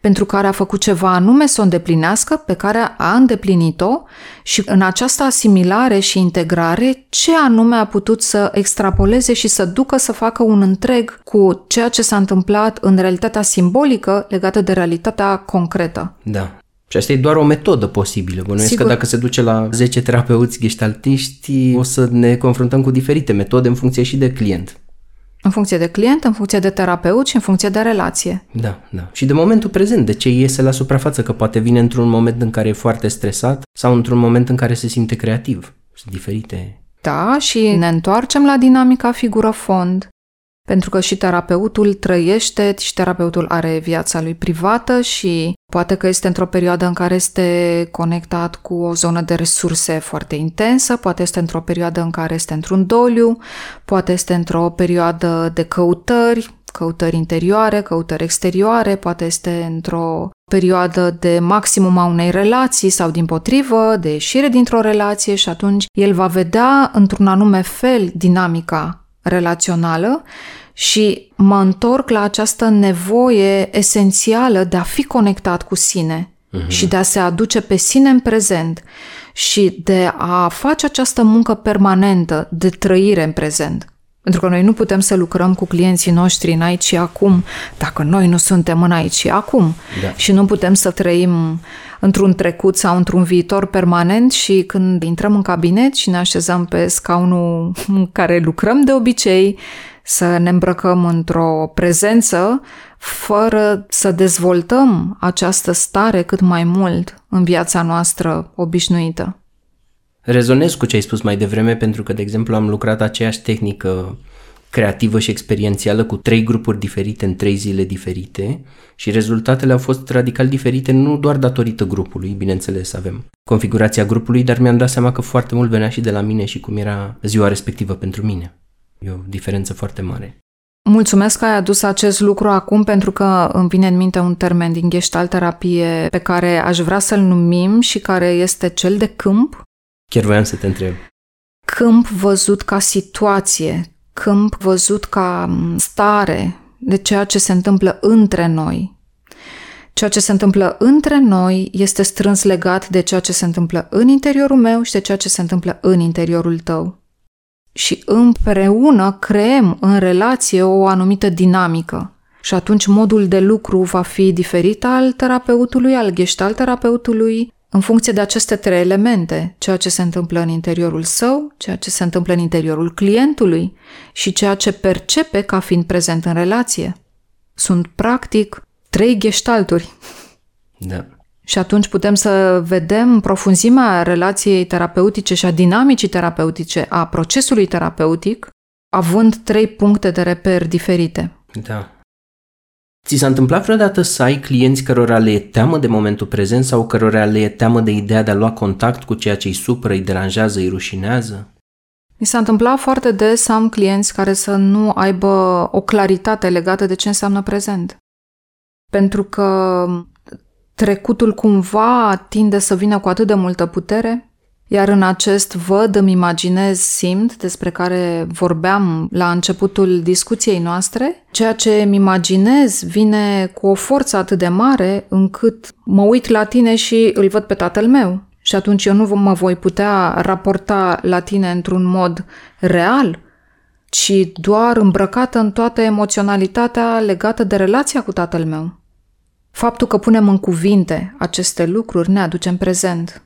pentru care a făcut ceva anume să o îndeplinească, pe care a îndeplinit-o și în această asimilare și integrare, ce anume a putut să extrapoleze și să ducă să facă un întreg cu ceea ce s-a întâmplat în realitatea simbolică legată de realitatea concretă. Da. Și asta e doar o metodă posibilă. Bănuiesc Sigur. că dacă se duce la 10 terapeuți gheștaltiști, o să ne confruntăm cu diferite metode în funcție și de client. În funcție de client, în funcție de terapeut și în funcție de relație. Da, da. Și de momentul prezent, de ce iese la suprafață, că poate vine într-un moment în care e foarte stresat sau într-un moment în care se simte creativ. Sunt diferite. Da, și ne întoarcem la dinamica figură-fond. Pentru că și terapeutul trăiește, și terapeutul are viața lui privată și poate că este într-o perioadă în care este conectat cu o zonă de resurse foarte intensă, poate este într-o perioadă în care este într-un doliu, poate este într-o perioadă de căutări, căutări interioare, căutări exterioare, poate este într-o perioadă de maximum a unei relații sau din potrivă, de ieșire dintr-o relație și atunci el va vedea într-un anume fel dinamica relațională și mă întorc la această nevoie esențială de a fi conectat cu sine uh-huh. și de a se aduce pe sine în prezent și de a face această muncă permanentă de trăire în prezent. Pentru că noi nu putem să lucrăm cu clienții noștri în aici și acum dacă noi nu suntem în aici și acum. Da. Și nu putem să trăim într-un trecut sau într-un viitor permanent și când intrăm în cabinet și ne așezăm pe scaunul în care lucrăm de obicei, să ne îmbrăcăm într-o prezență fără să dezvoltăm această stare cât mai mult în viața noastră obișnuită. Rezonez cu ce ai spus mai devreme pentru că, de exemplu, am lucrat aceeași tehnică creativă și experiențială cu trei grupuri diferite în trei zile diferite și rezultatele au fost radical diferite nu doar datorită grupului, bineînțeles avem configurația grupului, dar mi-am dat seama că foarte mult venea și de la mine și cum era ziua respectivă pentru mine. E o diferență foarte mare. Mulțumesc că ai adus acest lucru acum pentru că îmi vine în minte un termen din gestalt terapie pe care aș vrea să-l numim și care este cel de câmp. Chiar voiam să te întreb. Câmp văzut ca situație, câmp văzut ca stare de ceea ce se întâmplă între noi. Ceea ce se întâmplă între noi este strâns legat de ceea ce se întâmplă în interiorul meu și de ceea ce se întâmplă în interiorul tău și împreună creăm în relație o anumită dinamică. Și atunci modul de lucru va fi diferit al terapeutului, al gestalt terapeutului, în funcție de aceste trei elemente, ceea ce se întâmplă în interiorul său, ceea ce se întâmplă în interiorul clientului și ceea ce percepe ca fiind prezent în relație. Sunt practic trei gestalturi. Da. Și atunci putem să vedem profunzimea relației terapeutice și a dinamicii terapeutice, a procesului terapeutic, având trei puncte de reper diferite. Da. Ți s-a întâmplat vreodată să ai clienți cărora le e teamă de momentul prezent sau cărora le e teamă de ideea de a lua contact cu ceea ce îi supără, îi deranjează, îi rușinează? Mi s-a întâmplat foarte des să am clienți care să nu aibă o claritate legată de ce înseamnă prezent. Pentru că trecutul cumva tinde să vină cu atât de multă putere iar în acest văd, îmi imaginez, simt, despre care vorbeam la începutul discuției noastre, ceea ce îmi imaginez vine cu o forță atât de mare încât mă uit la tine și îl văd pe tatăl meu. Și atunci eu nu mă voi putea raporta la tine într-un mod real, ci doar îmbrăcată în toată emoționalitatea legată de relația cu tatăl meu. Faptul că punem în cuvinte aceste lucruri ne aduce în prezent.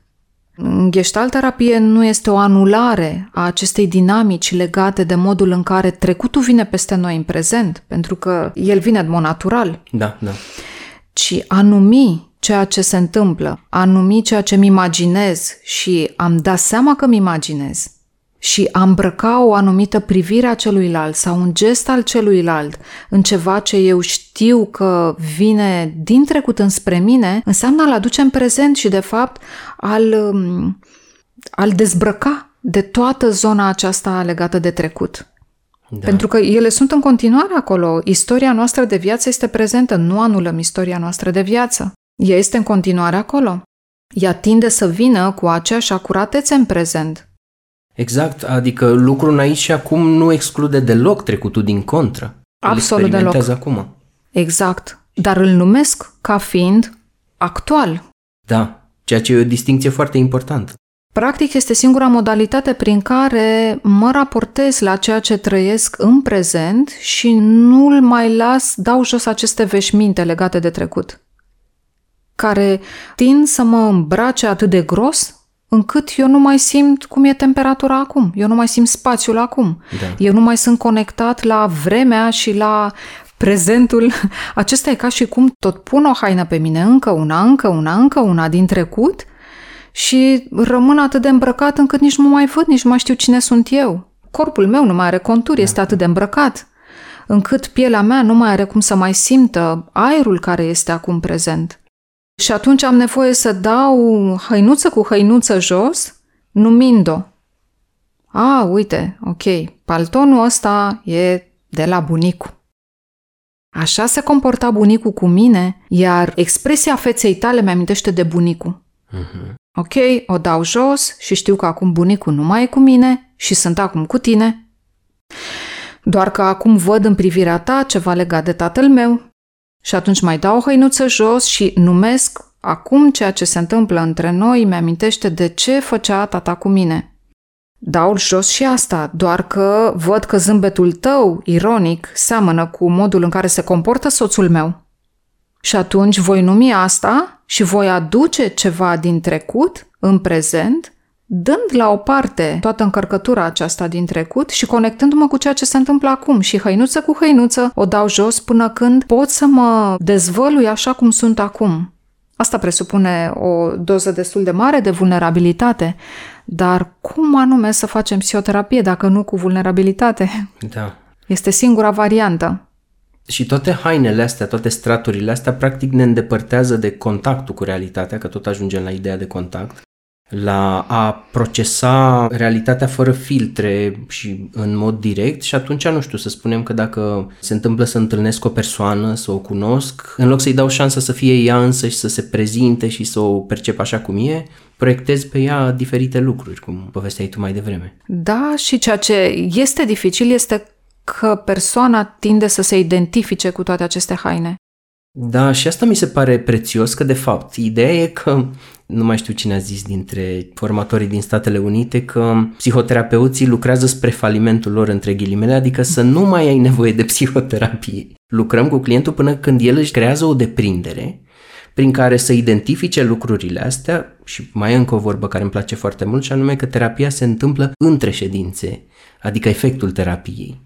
Gestalt terapie nu este o anulare a acestei dinamici legate de modul în care trecutul vine peste noi în prezent, pentru că el vine în mod natural. Da, da. Ci a numi ceea ce se întâmplă, a numi ceea ce mi imaginez și am dat seama că mi imaginez și a îmbrăca o anumită privire a celuilalt sau un gest al celuilalt în ceva ce eu știu că vine din trecut înspre mine, înseamnă a-l aduce în prezent și, de fapt, al, um, al dezbrăca de toată zona aceasta legată de trecut. Da. Pentru că ele sunt în continuare acolo. Istoria noastră de viață este prezentă, nu anulăm istoria noastră de viață. Ea este în continuare acolo. Ea tinde să vină cu aceeași acuratețe în prezent. Exact, adică lucrul aici și acum nu exclude deloc trecutul din contră. Absolut deloc. acum. Exact. Dar îl numesc ca fiind actual. Da, ceea ce e o distinție foarte importantă. Practic este singura modalitate prin care mă raportez la ceea ce trăiesc în prezent și nu-l mai las, dau jos aceste veșminte legate de trecut, care tind să mă îmbrace atât de gros încât eu nu mai simt cum e temperatura acum, eu nu mai simt spațiul acum, da. eu nu mai sunt conectat la vremea și la prezentul. <laughs> Acesta e ca și cum tot pun o haină pe mine, încă una, încă una, încă una din trecut și rămân atât de îmbrăcat încât nici nu mai văd, nici nu mai știu cine sunt eu. Corpul meu nu mai are conturi, este atât de îmbrăcat, încât pielea mea nu mai are cum să mai simtă aerul care este acum prezent. Și atunci am nevoie să dau hăinuță cu hăinuță jos, numind-o. A, uite, ok, paltonul ăsta e de la bunicu. Așa se comporta bunicul cu mine, iar expresia feței tale mi-amintește de bunicul. Uh-huh. Ok, o dau jos și știu că acum bunicul nu mai e cu mine și sunt acum cu tine. Doar că acum văd în privirea ta ceva legat de tatăl meu și atunci mai dau o hăinuță jos și numesc acum ceea ce se întâmplă între noi mi amintește de ce făcea tata cu mine. Dau jos și asta, doar că văd că zâmbetul tău, ironic, seamănă cu modul în care se comportă soțul meu. Și atunci voi numi asta și voi aduce ceva din trecut în prezent dând la o parte toată încărcătura aceasta din trecut și conectându-mă cu ceea ce se întâmplă acum și hăinuță cu hăinuță o dau jos până când pot să mă dezvălui așa cum sunt acum. Asta presupune o doză destul de mare de vulnerabilitate, dar cum anume să facem psihoterapie dacă nu cu vulnerabilitate? Da. Este singura variantă. Și toate hainele astea, toate straturile astea, practic ne îndepărtează de contactul cu realitatea, că tot ajungem la ideea de contact la a procesa realitatea fără filtre și în mod direct și atunci, nu știu, să spunem că dacă se întâmplă să întâlnesc o persoană, să o cunosc, în loc să-i dau șansa să fie ea însă și să se prezinte și să o percep așa cum e, proiectez pe ea diferite lucruri, cum povesteai tu mai devreme. Da, și ceea ce este dificil este că persoana tinde să se identifice cu toate aceste haine. Da, și asta mi se pare prețios, că de fapt, ideea e că, nu mai știu cine a zis dintre formatorii din Statele Unite, că psihoterapeuții lucrează spre falimentul lor, între ghilimele, adică să nu mai ai nevoie de psihoterapie. Lucrăm cu clientul până când el își creează o deprindere prin care să identifice lucrurile astea și mai e încă o vorbă care îmi place foarte mult și anume că terapia se întâmplă între ședințe, adică efectul terapiei.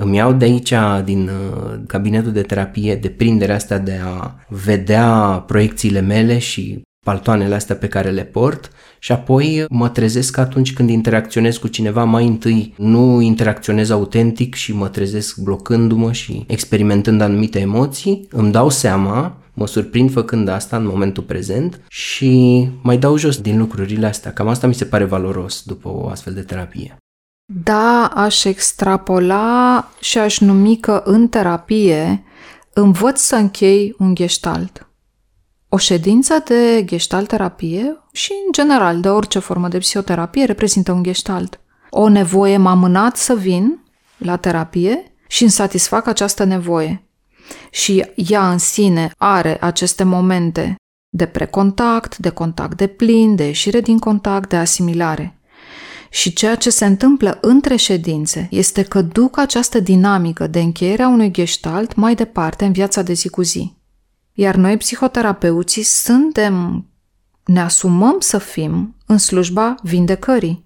Îmi iau de aici, din uh, cabinetul de terapie, deprinderea asta de a vedea proiecțiile mele și paltoanele astea pe care le port și apoi mă trezesc atunci când interacționez cu cineva mai întâi nu interacționez autentic și mă trezesc blocându-mă și experimentând anumite emoții, îmi dau seama, mă surprind făcând asta în momentul prezent și mai dau jos din lucrurile astea. Cam asta mi se pare valoros după o astfel de terapie. Da, aș extrapola și aș numi că în terapie învăț să închei un gestalt. O ședință de gestalt terapie și, în general, de orice formă de psihoterapie reprezintă un gestalt. O nevoie m-a mânat să vin la terapie și îmi satisfac această nevoie. Și ea în sine are aceste momente de precontact, de contact de plin, de ieșire din contact, de asimilare. Și ceea ce se întâmplă între ședințe este că duc această dinamică de încheiere a unui gestalt mai departe în viața de zi cu zi. Iar noi, psihoterapeuții, suntem, ne asumăm să fim în slujba vindecării.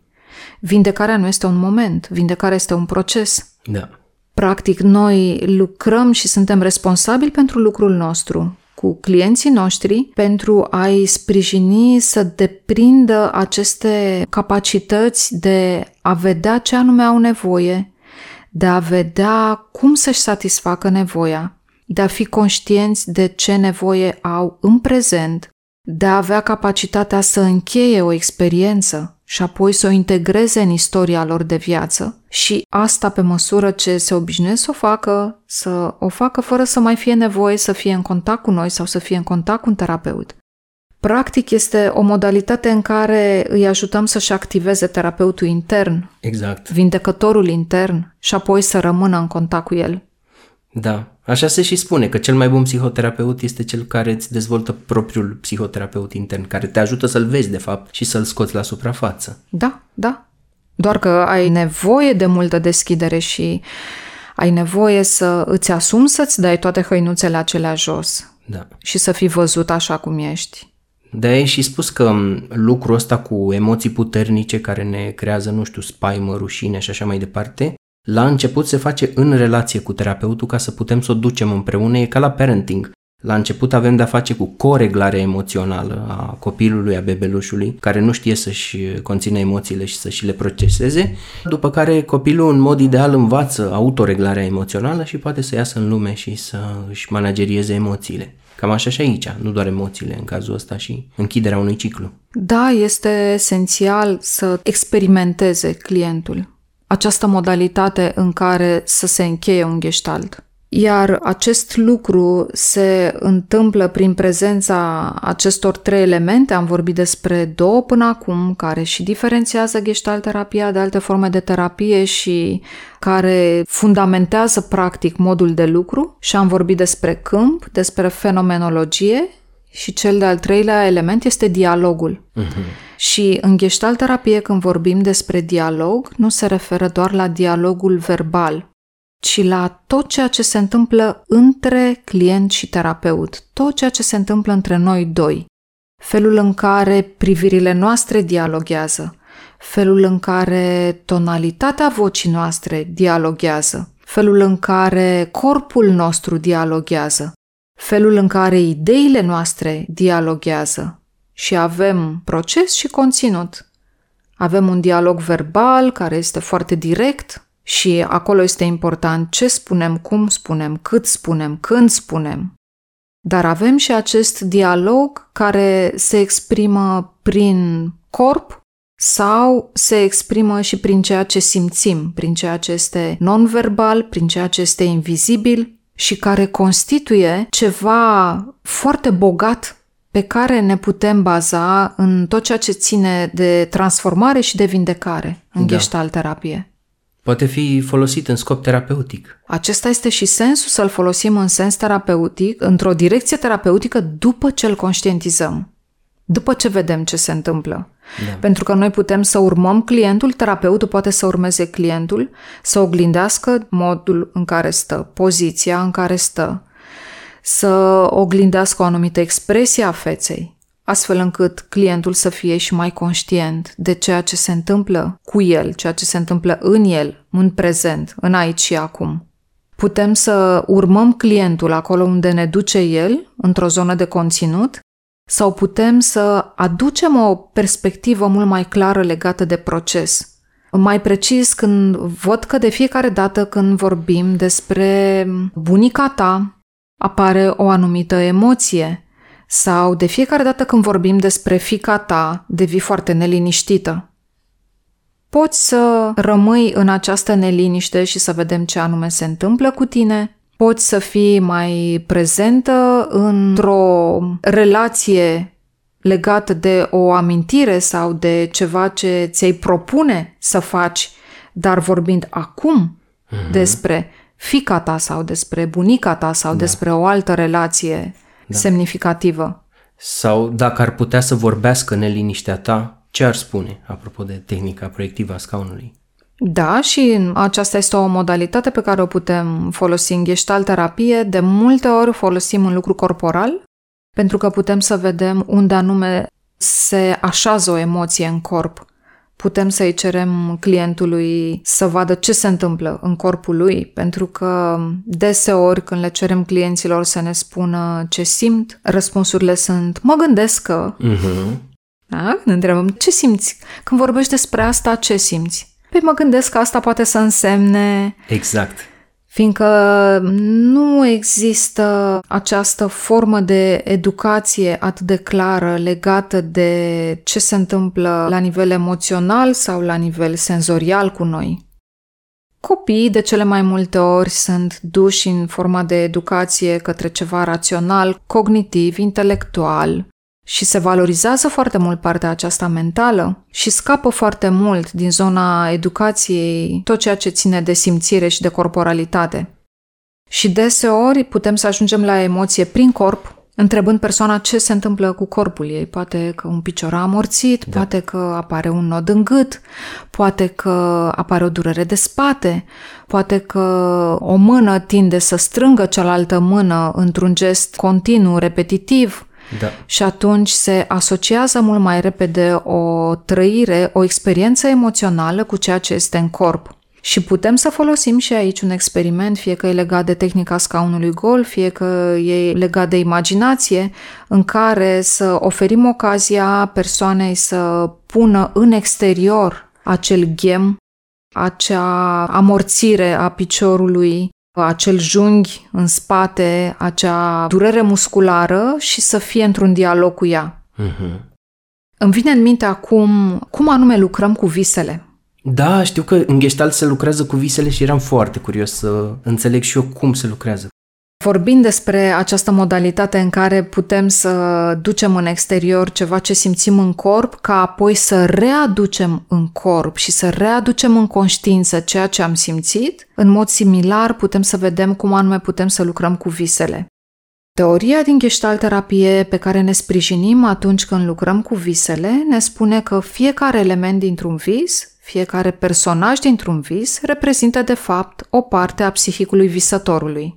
Vindecarea nu este un moment, vindecarea este un proces. Da. Practic, noi lucrăm și suntem responsabili pentru lucrul nostru cu clienții noștri pentru a-i sprijini să deprindă aceste capacități de a vedea ce anume au nevoie, de a vedea cum să-și satisfacă nevoia de a fi conștienți de ce nevoie au în prezent, de a avea capacitatea să încheie o experiență și apoi să o integreze în istoria lor de viață și asta pe măsură ce se obișnuiesc să o facă, să o facă fără să mai fie nevoie să fie în contact cu noi sau să fie în contact cu un terapeut. Practic este o modalitate în care îi ajutăm să-și activeze terapeutul intern, exact. vindecătorul intern și apoi să rămână în contact cu el. Da, așa se și spune că cel mai bun psihoterapeut este cel care îți dezvoltă propriul psihoterapeut intern, care te ajută să-l vezi de fapt și să-l scoți la suprafață. Da, da. Doar că ai nevoie de multă deschidere și ai nevoie să îți asumi să-ți dai toate hăinuțele acelea jos. Da. Și să fii văzut așa cum ești. De ai și spus că lucrul ăsta cu emoții puternice care ne creează, nu știu, spaimă, rușine și așa mai departe, la început se face în relație cu terapeutul ca să putem să o ducem împreună, e ca la parenting. La început avem de-a face cu coreglarea emoțională a copilului, a bebelușului, care nu știe să-și conțină emoțiile și să și le proceseze, după care copilul în mod ideal învață autoreglarea emoțională și poate să iasă în lume și să își managerieze emoțiile. Cam așa și aici, nu doar emoțiile în cazul ăsta și închiderea unui ciclu. Da, este esențial să experimenteze clientul această modalitate în care să se încheie un gestalt. Iar acest lucru se întâmplă prin prezența acestor trei elemente, am vorbit despre două până acum, care și diferențiază gestalt terapia de alte forme de terapie și care fundamentează practic modul de lucru și am vorbit despre câmp, despre fenomenologie și cel de-al treilea element este dialogul. Uh-huh. Și în gestalt terapie, când vorbim despre dialog, nu se referă doar la dialogul verbal, ci la tot ceea ce se întâmplă între client și terapeut, tot ceea ce se întâmplă între noi doi, felul în care privirile noastre dialoghează, felul în care tonalitatea vocii noastre dialoghează, felul în care corpul nostru dialoghează, felul în care ideile noastre dialoghează și avem proces și conținut. Avem un dialog verbal care este foarte direct și acolo este important ce spunem, cum spunem, cât spunem, când spunem. Dar avem și acest dialog care se exprimă prin corp sau se exprimă și prin ceea ce simțim, prin ceea ce este non-verbal, prin ceea ce este invizibil, și care constituie ceva foarte bogat pe care ne putem baza în tot ceea ce ține de transformare și de vindecare în da. gestalt terapie. Poate fi folosit în scop terapeutic. Acesta este și sensul să-l folosim în sens terapeutic, într-o direcție terapeutică după ce îl conștientizăm, după ce vedem ce se întâmplă. Da. Pentru că noi putem să urmăm clientul, terapeutul poate să urmeze clientul, să oglindească modul în care stă, poziția în care stă, să oglindească o anumită expresie a feței, astfel încât clientul să fie și mai conștient de ceea ce se întâmplă cu el, ceea ce se întâmplă în el, în prezent, în aici și acum. Putem să urmăm clientul acolo unde ne duce el, într-o zonă de conținut, sau putem să aducem o perspectivă mult mai clară legată de proces. Mai precis, când văd că de fiecare dată când vorbim despre bunica ta, apare o anumită emoție, sau de fiecare dată când vorbim despre fica ta, devii foarte neliniștită. Poți să rămâi în această neliniște și să vedem ce anume se întâmplă cu tine. Poți să fii mai prezentă într-o relație legată de o amintire sau de ceva ce ți-ai propune să faci, dar vorbind acum mm-hmm. despre fica ta sau despre bunica ta sau da. despre o altă relație da. semnificativă. Sau dacă ar putea să vorbească neliniștea ta, ce ar spune, apropo de tehnica proiectivă a scaunului? Da, și aceasta este o modalitate pe care o putem folosi în gestalt terapie. De multe ori folosim în lucru corporal, pentru că putem să vedem unde anume se așează o emoție în corp. Putem să-i cerem clientului să vadă ce se întâmplă în corpul lui, pentru că deseori când le cerem clienților să ne spună ce simt, răspunsurile sunt mă gândesc că... Uh-huh. Da? Ne întrebăm ce simți? Când vorbești despre asta, ce simți? Păi mă gândesc că asta poate să însemne... Exact fiindcă nu există această formă de educație atât de clară legată de ce se întâmplă la nivel emoțional sau la nivel senzorial cu noi. Copiii de cele mai multe ori sunt duși în forma de educație către ceva rațional, cognitiv, intelectual, și se valorizează foarte mult partea aceasta mentală și scapă foarte mult din zona educației tot ceea ce ține de simțire și de corporalitate. Și deseori putem să ajungem la emoție prin corp, întrebând persoana ce se întâmplă cu corpul ei. Poate că un picior a amorțit, da. poate că apare un nod în gât, poate că apare o durere de spate, poate că o mână tinde să strângă cealaltă mână într-un gest continuu, repetitiv, da. Și atunci se asociază mult mai repede o trăire, o experiență emoțională cu ceea ce este în corp. Și putem să folosim și aici un experiment, fie că e legat de tehnica scaunului gol, fie că e legat de imaginație, în care să oferim ocazia persoanei să pună în exterior acel ghem, acea amorțire a piciorului acel junghi în spate, acea durere musculară și să fie într-un dialog cu ea. Uh-huh. Îmi vine în minte acum cum anume lucrăm cu visele. Da, știu că în Gestalt se lucrează cu visele și eram foarte curios să înțeleg și eu cum se lucrează. Vorbind despre această modalitate în care putem să ducem în exterior ceva ce simțim în corp, ca apoi să readucem în corp și să readucem în conștiință ceea ce am simțit, în mod similar putem să vedem cum anume putem să lucrăm cu visele. Teoria din gestalt terapie pe care ne sprijinim atunci când lucrăm cu visele ne spune că fiecare element dintr-un vis, fiecare personaj dintr-un vis reprezintă de fapt o parte a psihicului visătorului.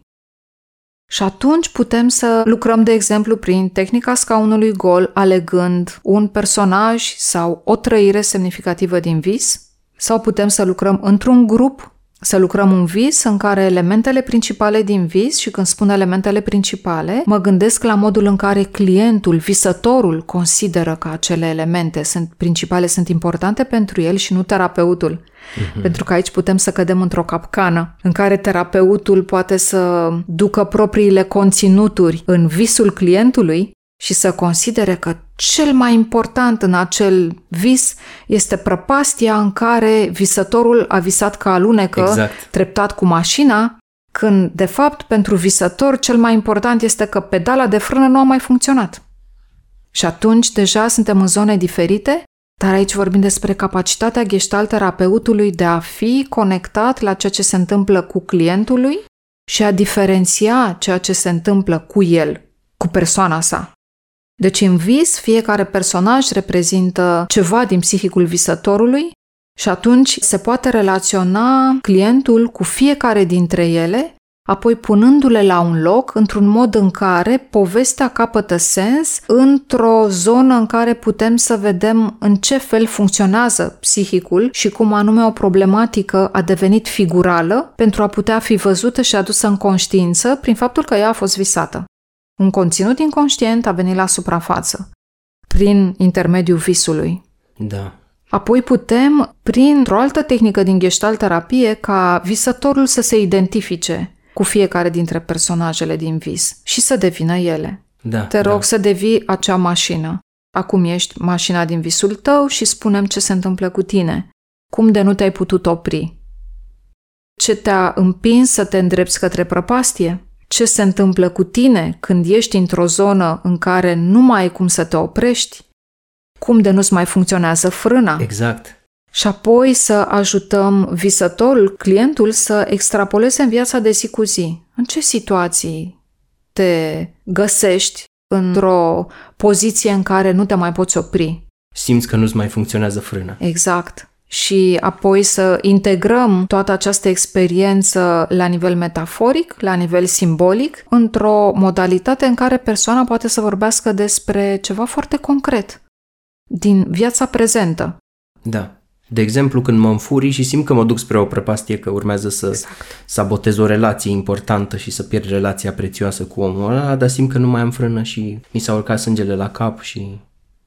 Și atunci putem să lucrăm, de exemplu, prin tehnica scaunului gol, alegând un personaj sau o trăire semnificativă din vis, sau putem să lucrăm într-un grup să lucrăm un vis în care elementele principale din vis, și când spun elementele principale, mă gândesc la modul în care clientul, visătorul, consideră că acele elemente sunt principale, sunt importante pentru el și nu terapeutul. Uh-huh. Pentru că aici putem să cădem într-o capcană în care terapeutul poate să ducă propriile conținuturi în visul clientului și să considere că cel mai important în acel vis este prăpastia în care visătorul a visat că alunecă exact. treptat cu mașina, când, de fapt, pentru visător cel mai important este că pedala de frână nu a mai funcționat. Și atunci deja suntem în zone diferite, dar aici vorbim despre capacitatea gestalt terapeutului de a fi conectat la ceea ce se întâmplă cu clientului și a diferenția ceea ce se întâmplă cu el, cu persoana sa. Deci în vis, fiecare personaj reprezintă ceva din psihicul visătorului și atunci se poate relaționa clientul cu fiecare dintre ele, apoi punându-le la un loc într-un mod în care povestea capătă sens într-o zonă în care putem să vedem în ce fel funcționează psihicul și cum anume o problematică a devenit figurală pentru a putea fi văzută și adusă în conștiință prin faptul că ea a fost visată. Un conținut inconștient a venit la suprafață prin intermediul visului. Da. Apoi putem, printr-o altă tehnică din gestalt terapie, ca visătorul să se identifice cu fiecare dintre personajele din vis și să devină ele. Da. Te rog da. să devii acea mașină. Acum ești mașina din visul tău și spunem ce se întâmplă cu tine. Cum de nu te-ai putut opri? Ce te-a împins să te îndrepți către prăpastie? Ce se întâmplă cu tine când ești într-o zonă în care nu mai ai cum să te oprești? Cum de nu-ți mai funcționează frâna? Exact. Și apoi să ajutăm visătorul, clientul, să extrapoleze în viața de zi cu zi. În ce situații te găsești într-o poziție în care nu te mai poți opri? Simți că nu-ți mai funcționează frâna. Exact. Și apoi să integrăm toată această experiență la nivel metaforic, la nivel simbolic, într-o modalitate în care persoana poate să vorbească despre ceva foarte concret din viața prezentă. Da. De exemplu, când mă înfurii și simt că mă duc spre o prăpastie, că urmează să Exact. sabotez o relație importantă și să pierd relația prețioasă cu omul ăla, dar simt că nu mai am frână și mi s-a urcat sângele la cap și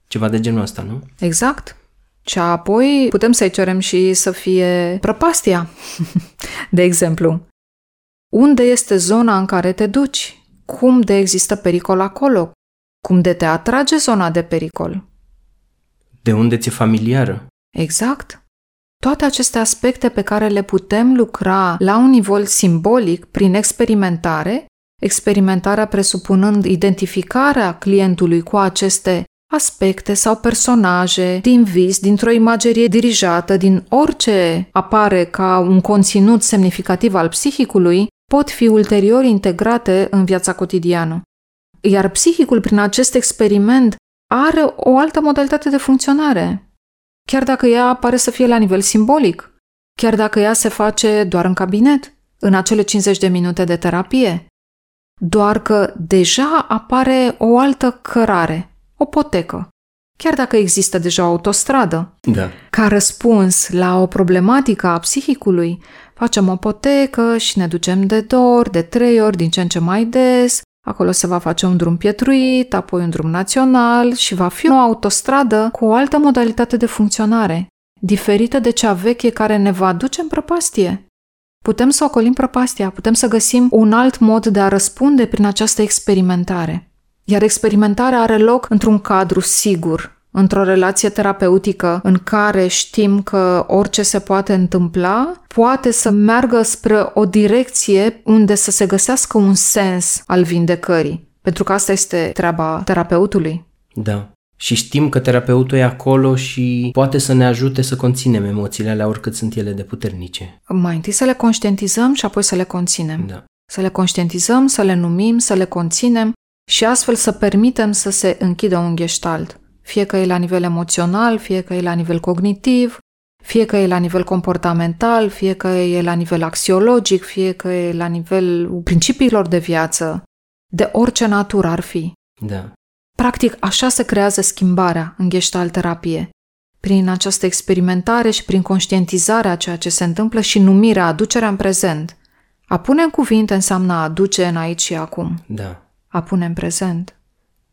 ceva de genul ăsta, nu? Exact. Și apoi putem să-i cerem și să fie prăpastia, <laughs> de exemplu. Unde este zona în care te duci? Cum de există pericol acolo? Cum de te atrage zona de pericol? De unde ți-e familiară? Exact. Toate aceste aspecte pe care le putem lucra la un nivel simbolic prin experimentare, experimentarea presupunând identificarea clientului cu aceste aspecte sau personaje din vis, dintr-o imagerie dirijată, din orice apare ca un conținut semnificativ al psihicului, pot fi ulterior integrate în viața cotidiană. Iar psihicul, prin acest experiment, are o altă modalitate de funcționare, chiar dacă ea pare să fie la nivel simbolic, chiar dacă ea se face doar în cabinet, în acele 50 de minute de terapie, doar că deja apare o altă cărare, o potecă, chiar dacă există deja o autostradă. Da. Ca răspuns la o problematică a psihicului, facem o potecă și ne ducem de două ori, de trei ori, din ce în ce mai des. Acolo se va face un drum pietruit, apoi un drum național și va fi o autostradă cu o altă modalitate de funcționare, diferită de cea veche care ne va duce în prăpastie. Putem să ocolim prăpastia, putem să găsim un alt mod de a răspunde prin această experimentare. Iar experimentarea are loc într-un cadru sigur, într-o relație terapeutică în care știm că orice se poate întâmpla poate să meargă spre o direcție unde să se găsească un sens al vindecării. Pentru că asta este treaba terapeutului. Da. Și știm că terapeutul e acolo și poate să ne ajute să conținem emoțiile alea oricât sunt ele de puternice. Mai întâi să le conștientizăm și apoi să le conținem. Da. Să le conștientizăm, să le numim, să le conținem și astfel să permitem să se închidă un gestalt. Fie că e la nivel emoțional, fie că e la nivel cognitiv, fie că e la nivel comportamental, fie că e la nivel axiologic, fie că e la nivel principiilor de viață, de orice natură ar fi. Da. Practic, așa se creează schimbarea în gestalt terapie. Prin această experimentare și prin conștientizarea a ceea ce se întâmplă și numirea, aducerea în prezent. A pune în cuvinte înseamnă a aduce în aici și acum. Da. A pune în prezent.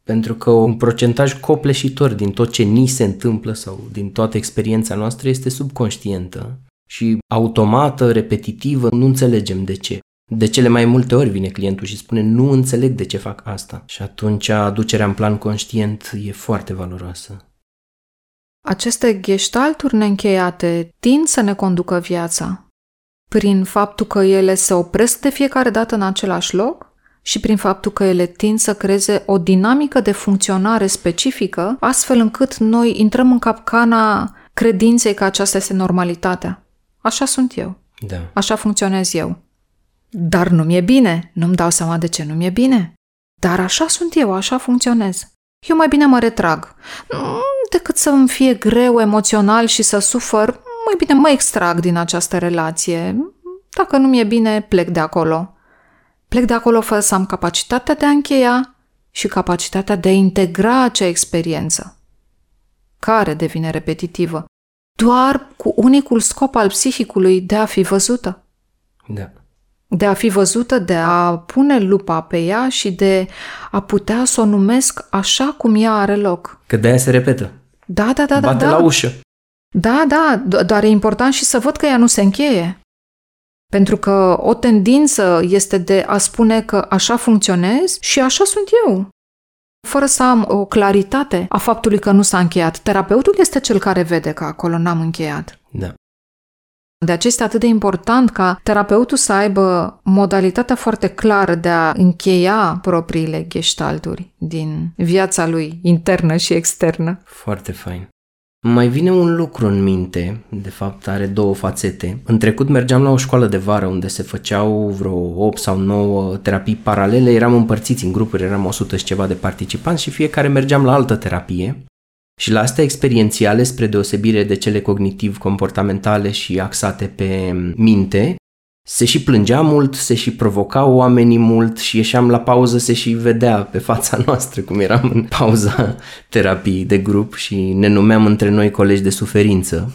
Pentru că un procentaj copleșitor din tot ce ni se întâmplă sau din toată experiența noastră este subconștientă și automată, repetitivă, nu înțelegem de ce. De cele mai multe ori vine clientul și spune nu înțeleg de ce fac asta. Și atunci aducerea în plan conștient e foarte valoroasă. Aceste gheștalturi neîncheiate tind să ne conducă viața prin faptul că ele se opresc de fiecare dată în același loc și prin faptul că ele tind să creeze o dinamică de funcționare specifică, astfel încât noi intrăm în capcana credinței că aceasta este normalitatea. Așa sunt eu. Da. Așa funcționez eu. Dar nu mi-e bine. Nu-mi dau seama de ce nu mi-e bine. Dar așa sunt eu, așa funcționez. Eu mai bine mă retrag. Mm, Decât să îmi fie greu emoțional și să sufăr, mai bine mă extrag din această relație. Dacă nu mi-e bine, plec de acolo. Plec de acolo fără să am capacitatea de a încheia și capacitatea de a integra acea experiență, care devine repetitivă, doar cu unicul scop al psihicului de a fi văzută. Da. de a fi văzută, de a pune lupa pe ea și de a putea să o numesc așa cum ea are loc. Că de-aia se repetă. Da, da, da, da. Bate da. la ușă. Da, da, do- doar e important și să văd că ea nu se încheie. Pentru că o tendință este de a spune că așa funcționez și așa sunt eu. Fără să am o claritate a faptului că nu s-a încheiat. Terapeutul este cel care vede că acolo n-am încheiat. Da. De aceea este atât de important ca terapeutul să aibă modalitatea foarte clară de a încheia propriile gestalturi din viața lui internă și externă. Foarte fain. Mai vine un lucru în minte, de fapt are două fațete. În trecut mergeam la o școală de vară unde se făceau vreo 8 sau 9 terapii paralele, eram împărțiți în grupuri, eram 100 și ceva de participanți și fiecare mergeam la altă terapie. Și la astea experiențiale, spre deosebire de cele cognitiv-comportamentale și axate pe minte, se și plângea mult, se și provocau oamenii mult și ieșeam la pauză, se și vedea pe fața <laughs> noastră cum eram în pauza <laughs> terapiei de grup și ne numeam între noi colegi de suferință.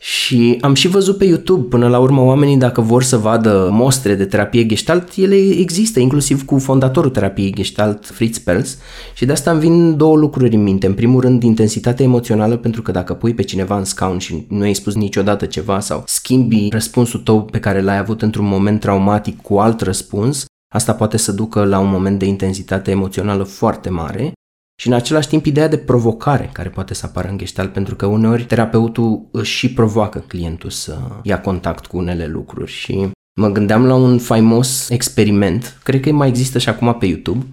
Și am și văzut pe YouTube, până la urmă, oamenii dacă vor să vadă mostre de terapie gestalt, ele există, inclusiv cu fondatorul terapiei gestalt, Fritz Perls, și de asta îmi vin două lucruri în minte. În primul rând, intensitatea emoțională, pentru că dacă pui pe cineva în scaun și nu ai spus niciodată ceva sau schimbi răspunsul tău pe care l-ai avut într-un moment traumatic cu alt răspuns, asta poate să ducă la un moment de intensitate emoțională foarte mare și în același timp ideea de provocare care poate să apară în gestalt, pentru că uneori terapeutul își și provoacă clientul să ia contact cu unele lucruri și mă gândeam la un faimos experiment, cred că mai există și acum pe YouTube.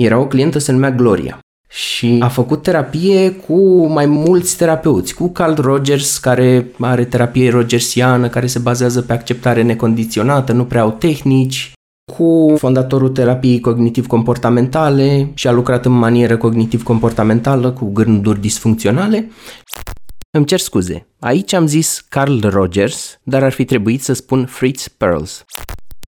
Era o clientă, se numea Gloria și a făcut terapie cu mai mulți terapeuți, cu Carl Rogers, care are terapie rogersiană, care se bazează pe acceptare necondiționată, nu prea au tehnici, cu fondatorul terapiei cognitiv-comportamentale și a lucrat în manieră cognitiv-comportamentală cu gânduri disfuncționale. Îmi cer scuze, aici am zis Carl Rogers, dar ar fi trebuit să spun Fritz Perls.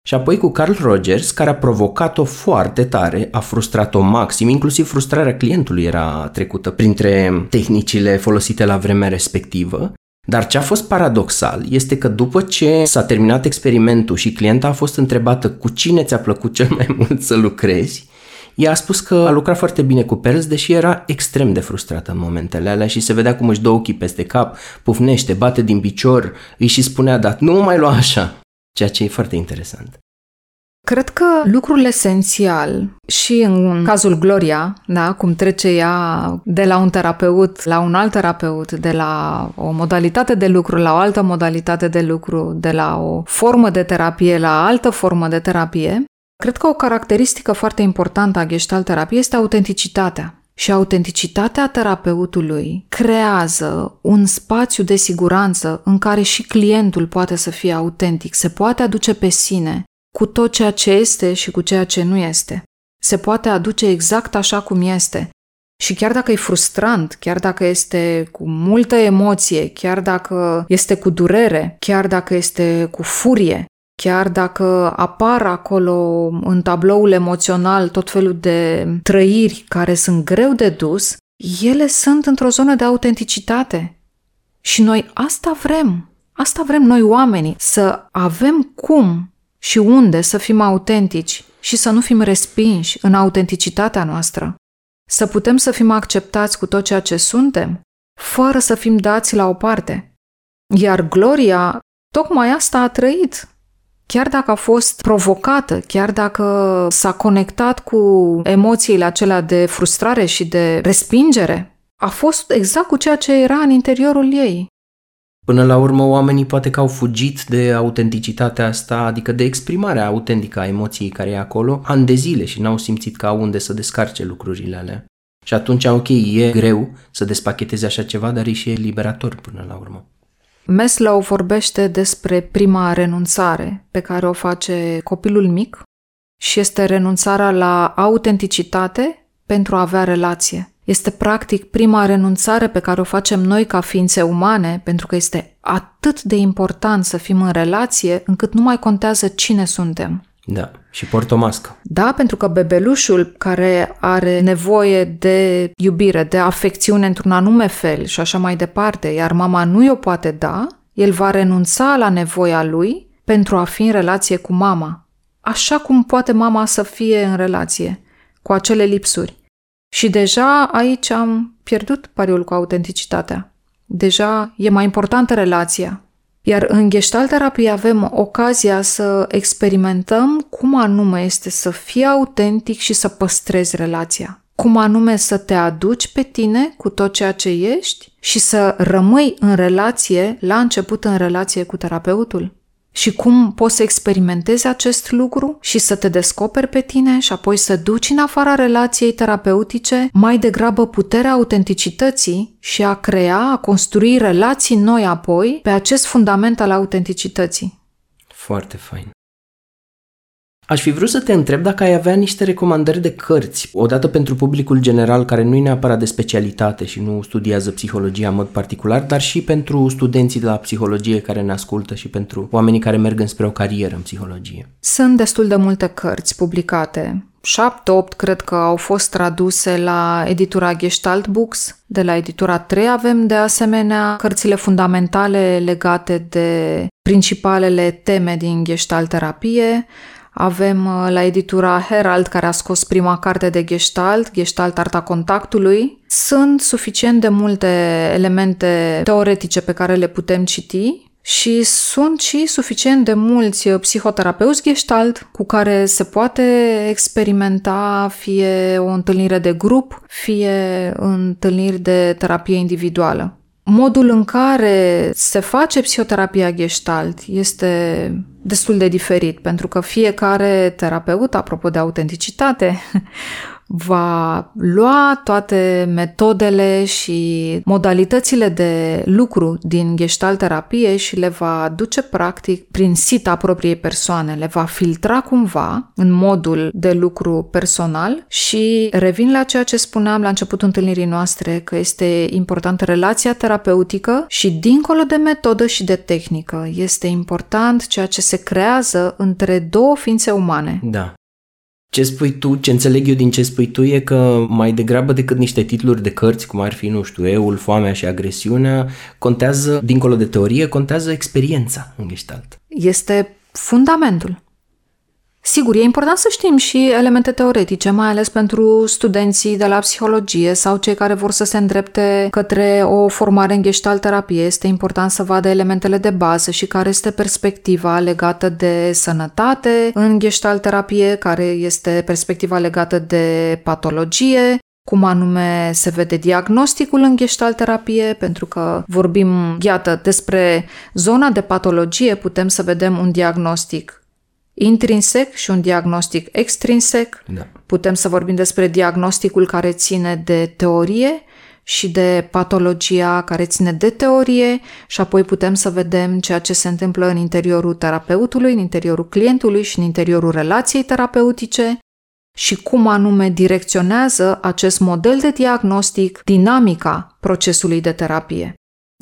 Și apoi cu Carl Rogers, care a provocat-o foarte tare, a frustrat-o maxim, inclusiv frustrarea clientului era trecută printre tehnicile folosite la vremea respectivă. Dar ce a fost paradoxal este că după ce s-a terminat experimentul și clienta a fost întrebată cu cine ți-a plăcut cel mai <laughs> mult să lucrezi, ea a spus că a lucrat foarte bine cu Perls, deși era extrem de frustrată în momentele alea și se vedea cum își dă ochii peste cap, pufnește, bate din picior, îi și spunea, dar nu mai lua așa, ceea ce e foarte interesant. Cred că lucrul esențial și în cazul Gloria, da, cum trece ea de la un terapeut la un alt terapeut, de la o modalitate de lucru la o altă modalitate de lucru, de la o formă de terapie la altă formă de terapie, cred că o caracteristică foarte importantă a gestalt terapiei este autenticitatea. Și autenticitatea terapeutului creează un spațiu de siguranță în care și clientul poate să fie autentic, se poate aduce pe sine cu tot ceea ce este și cu ceea ce nu este. Se poate aduce exact așa cum este. Și chiar dacă e frustrant, chiar dacă este cu multă emoție, chiar dacă este cu durere, chiar dacă este cu furie, chiar dacă apar acolo în tabloul emoțional tot felul de trăiri care sunt greu de dus, ele sunt într-o zonă de autenticitate. Și noi asta vrem. Asta vrem noi oamenii, să avem cum și unde să fim autentici și să nu fim respinși în autenticitatea noastră. Să putem să fim acceptați cu tot ceea ce suntem, fără să fim dați la o parte. Iar Gloria tocmai asta a trăit. Chiar dacă a fost provocată, chiar dacă s-a conectat cu emoțiile acelea de frustrare și de respingere, a fost exact cu ceea ce era în interiorul ei. Până la urmă, oamenii poate că au fugit de autenticitatea asta, adică de exprimarea autentică a emoției care e acolo, ani de zile și n-au simțit că au unde să descarce lucrurile alea. Și atunci, ok, e greu să despachetezi așa ceva, dar e și liberator până la urmă. Maslow vorbește despre prima renunțare pe care o face copilul mic și este renunțarea la autenticitate pentru a avea relație. Este practic prima renunțare pe care o facem noi ca ființe umane, pentru că este atât de important să fim în relație încât nu mai contează cine suntem. Da, și port o mască. Da, pentru că bebelușul care are nevoie de iubire, de afecțiune într-un anume fel și așa mai departe, iar mama nu i-o poate da, el va renunța la nevoia lui pentru a fi în relație cu mama. așa cum poate mama să fie în relație, cu acele lipsuri. Și deja aici am pierdut pariul cu autenticitatea. Deja e mai importantă relația. Iar în gestalt terapie avem ocazia să experimentăm cum anume este să fii autentic și să păstrezi relația cum anume să te aduci pe tine cu tot ceea ce ești și să rămâi în relație, la început în relație cu terapeutul. Și cum poți să experimentezi acest lucru și să te descoperi pe tine și apoi să duci în afara relației terapeutice mai degrabă puterea autenticității și a crea, a construi relații noi apoi pe acest fundament al autenticității. Foarte fain. Aș fi vrut să te întreb dacă ai avea niște recomandări de cărți, odată pentru publicul general care nu e neapărat de specialitate și nu studiază psihologia în mod particular, dar și pentru studenții de la psihologie care ne ascultă și pentru oamenii care merg înspre o carieră în psihologie. Sunt destul de multe cărți publicate. 7-8 cred că au fost traduse la editura Gestalt Books. De la editura 3 avem de asemenea cărțile fundamentale legate de principalele teme din Gestalt terapie. Avem uh, la editura Herald, care a scos prima carte de Gestalt, Gestalt Arta Contactului. Sunt suficient de multe elemente teoretice pe care le putem citi și sunt și suficient de mulți uh, psihoterapeuți Gestalt cu care se poate experimenta fie o întâlnire de grup, fie întâlniri de terapie individuală. Modul în care se face psihoterapia gestalt este destul de diferit, pentru că fiecare terapeut, apropo de autenticitate, <laughs> va lua toate metodele și modalitățile de lucru din gestalt terapie și le va duce practic prin sita propriei persoane, le va filtra cumva în modul de lucru personal și revin la ceea ce spuneam la începutul întâlnirii noastre, că este importantă relația terapeutică și dincolo de metodă și de tehnică, este important ceea ce se creează între două ființe umane. Da. Ce spui tu, ce înțeleg eu din ce spui tu e că mai degrabă decât niște titluri de cărți, cum ar fi, nu știu, eul, foamea și agresiunea, contează, dincolo de teorie, contează experiența în gestalt. Este fundamentul. Sigur, e important să știm și elemente teoretice, mai ales pentru studenții de la psihologie sau cei care vor să se îndrepte către o formare în gestalt terapie. Este important să vadă elementele de bază și care este perspectiva legată de sănătate în gestalt terapie, care este perspectiva legată de patologie, cum anume se vede diagnosticul în gestalt terapie, pentru că vorbim, iată, despre zona de patologie, putem să vedem un diagnostic intrinsec și un diagnostic extrinsec. Da. Putem să vorbim despre diagnosticul care ține de teorie și de patologia care ține de teorie și apoi putem să vedem ceea ce se întâmplă în interiorul terapeutului, în interiorul clientului și în interiorul relației terapeutice și cum anume direcționează acest model de diagnostic dinamica procesului de terapie.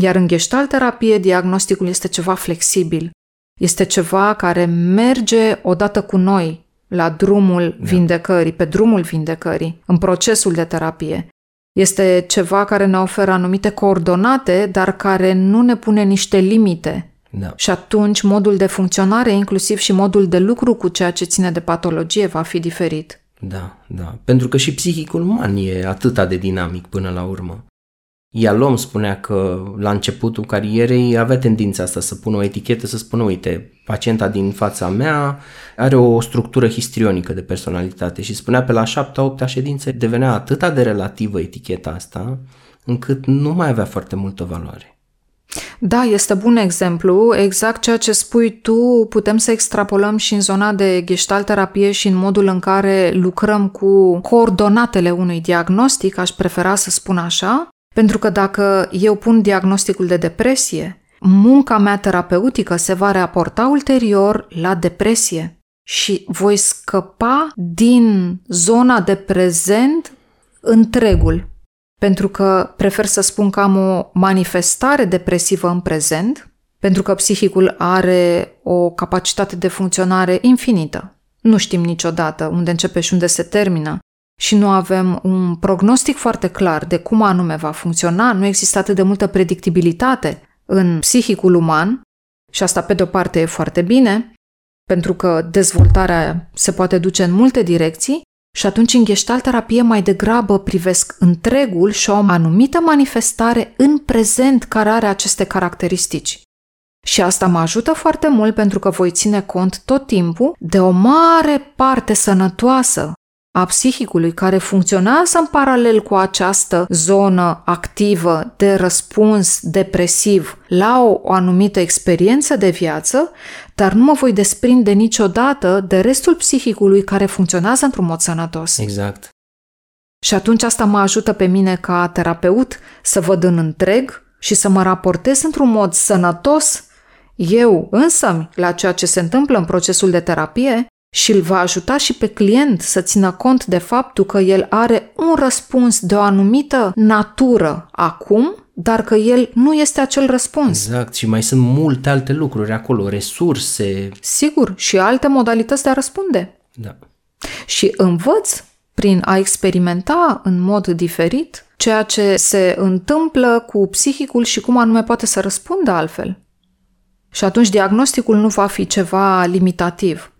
Iar în gestalt terapie, diagnosticul este ceva flexibil, este ceva care merge odată cu noi la drumul da. vindecării, pe drumul vindecării, în procesul de terapie. Este ceva care ne oferă anumite coordonate, dar care nu ne pune niște limite. Da. Și atunci modul de funcționare, inclusiv și modul de lucru cu ceea ce ține de patologie, va fi diferit. Da, da. Pentru că și psihicul uman e atât de dinamic până la urmă. Ialom spunea că la începutul carierei avea tendința asta să pună o etichetă, să spună, uite, pacienta din fața mea are o structură histrionică de personalitate și spunea pe la 7-8 ședințe devenea atât de relativă eticheta asta încât nu mai avea foarte multă valoare. Da, este bun exemplu. Exact ceea ce spui tu putem să extrapolăm și în zona de gestalt terapie și în modul în care lucrăm cu coordonatele unui diagnostic, aș prefera să spun așa, pentru că dacă eu pun diagnosticul de depresie, munca mea terapeutică se va raporta ulterior la depresie și voi scăpa din zona de prezent întregul. Pentru că prefer să spun că am o manifestare depresivă în prezent, pentru că psihicul are o capacitate de funcționare infinită. Nu știm niciodată unde începe și unde se termină și nu avem un prognostic foarte clar de cum anume va funcționa, nu există atât de multă predictibilitate în psihicul uman și asta pe de-o parte e foarte bine, pentru că dezvoltarea se poate duce în multe direcții și atunci în terapie mai degrabă privesc întregul și o anumită manifestare în prezent care are aceste caracteristici. Și asta mă ajută foarte mult pentru că voi ține cont tot timpul de o mare parte sănătoasă a psihicului care funcționează în paralel cu această zonă activă de răspuns depresiv la o, o anumită experiență de viață, dar nu mă voi desprinde niciodată de restul psihicului care funcționează într-un mod sănătos. Exact. Și atunci asta mă ajută pe mine ca terapeut să văd în întreg și să mă raportez într-un mod sănătos eu însă la ceea ce se întâmplă în procesul de terapie și îl va ajuta și pe client să țină cont de faptul că el are un răspuns de o anumită natură acum, dar că el nu este acel răspuns. Exact, și mai sunt multe alte lucruri acolo, resurse. Sigur, și alte modalități de a răspunde. Da. Și învăț prin a experimenta în mod diferit ceea ce se întâmplă cu psihicul și cum anume poate să răspundă altfel. Și atunci diagnosticul nu va fi ceva limitativ.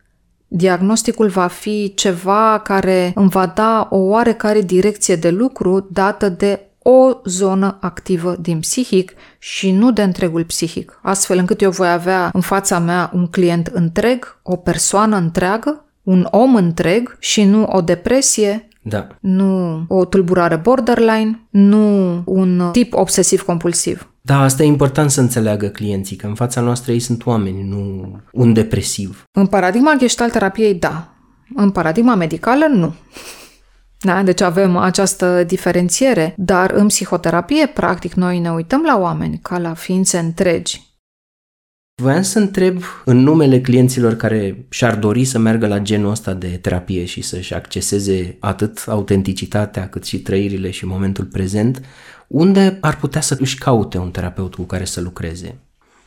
Diagnosticul va fi ceva care îmi va da o oarecare direcție de lucru dată de o zonă activă din psihic și nu de întregul psihic, astfel încât eu voi avea în fața mea un client întreg, o persoană întreagă, un om întreg și nu o depresie, da. nu o tulburare borderline, nu un tip obsesiv-compulsiv. Da, asta e important să înțeleagă clienții, că în fața noastră ei sunt oameni, nu un depresiv. În paradigma gestalt terapiei, da. În paradigma medicală, nu. Da? Deci avem această diferențiere, dar în psihoterapie, practic, noi ne uităm la oameni ca la ființe întregi. Voiam să întreb în numele clienților care și-ar dori să meargă la genul ăsta de terapie și să-și acceseze atât autenticitatea cât și trăirile și momentul prezent, unde ar putea să își caute un terapeut cu care să lucreze?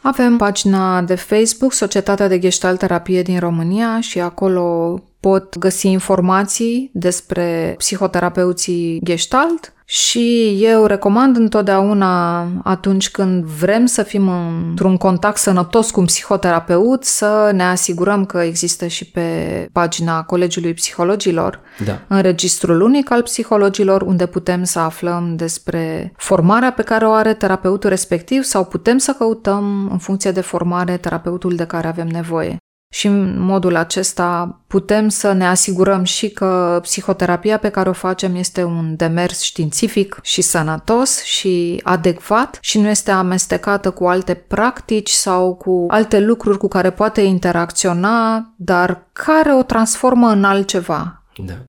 Avem pagina de Facebook, Societatea de Gestalt Terapie din România și acolo pot găsi informații despre psihoterapeuții Gestalt și eu recomand întotdeauna atunci când vrem să fim într-un contact sănătos cu un psihoterapeut să ne asigurăm că există și pe pagina Colegiului Psihologilor da. în registrul unic al psihologilor unde putem să aflăm despre formarea pe care o are terapeutul respectiv sau putem să căutăm în funcție de formare terapeutul de care avem nevoie și în modul acesta putem să ne asigurăm și că psihoterapia pe care o facem este un demers științific și sănătos și adecvat și nu este amestecată cu alte practici sau cu alte lucruri cu care poate interacționa, dar care o transformă în altceva. Da.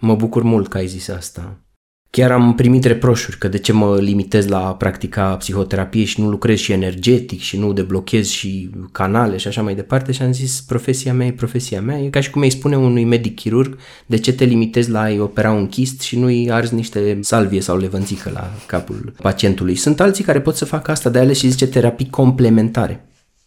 Mă bucur mult că ai zis asta. Chiar am primit reproșuri că de ce mă limitez la practica psihoterapie și nu lucrez și energetic și nu deblochez și canale și așa mai departe și am zis profesia mea e profesia mea. E ca și cum îi spune unui medic chirurg de ce te limitezi la a-i opera un chist și nu-i arzi niște salvie sau levănțică la capul pacientului. Sunt alții care pot să facă asta, de ales și zice terapii complementare.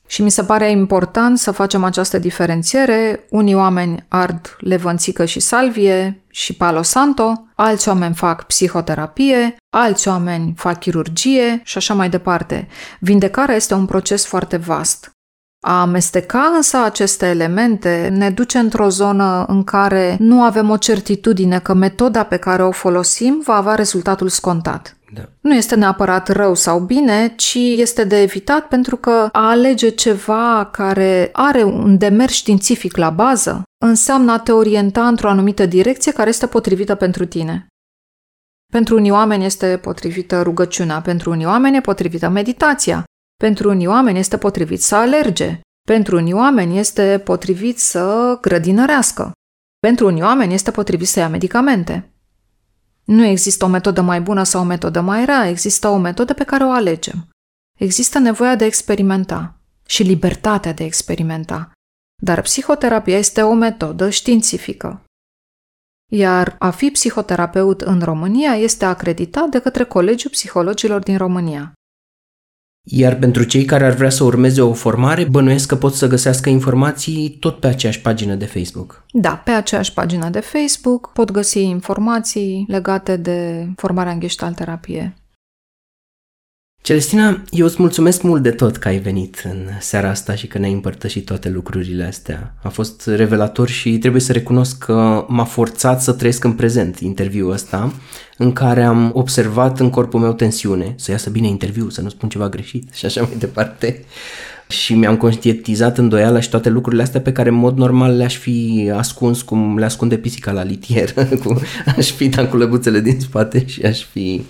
Și mi se pare important să facem această diferențiere. Unii oameni ard levănțică și salvie și palo santo, alți oameni fac psihoterapie, alți oameni fac chirurgie și așa mai departe. Vindecarea este un proces foarte vast. A amesteca însă aceste elemente ne duce într-o zonă în care nu avem o certitudine că metoda pe care o folosim va avea rezultatul scontat. Da. Nu este neapărat rău sau bine, ci este de evitat pentru că a alege ceva care are un demers științific la bază înseamnă a te orienta într-o anumită direcție care este potrivită pentru tine. Pentru unii oameni este potrivită rugăciunea, pentru unii oameni e potrivită meditația, pentru unii oameni este potrivit să alerge, pentru unii oameni este potrivit să grădinărească, pentru unii oameni este potrivit să ia medicamente. Nu există o metodă mai bună sau o metodă mai rea, există o metodă pe care o alegem. Există nevoia de a experimenta și libertatea de a experimenta. Dar psihoterapia este o metodă științifică. Iar a fi psihoterapeut în România este acreditat de către Colegiul Psihologilor din România. Iar pentru cei care ar vrea să urmeze o formare, bănuiesc că pot să găsească informații tot pe aceeași pagină de Facebook. Da, pe aceeași pagină de Facebook pot găsi informații legate de formarea în gestalt terapie. Celestina, eu îți mulțumesc mult de tot că ai venit în seara asta și că ne-ai împărtășit toate lucrurile astea. A fost revelator și trebuie să recunosc că m-a forțat să trăiesc în prezent interviul ăsta, în care am observat în corpul meu tensiune, să iasă bine interviul, să nu spun ceva greșit și așa mai departe. Și mi-am conștientizat îndoiala și toate lucrurile astea pe care în mod normal le-aș fi ascuns cum le ascunde pisica la litier. <laughs> aș fi dat cu lăbuțele din spate și aș fi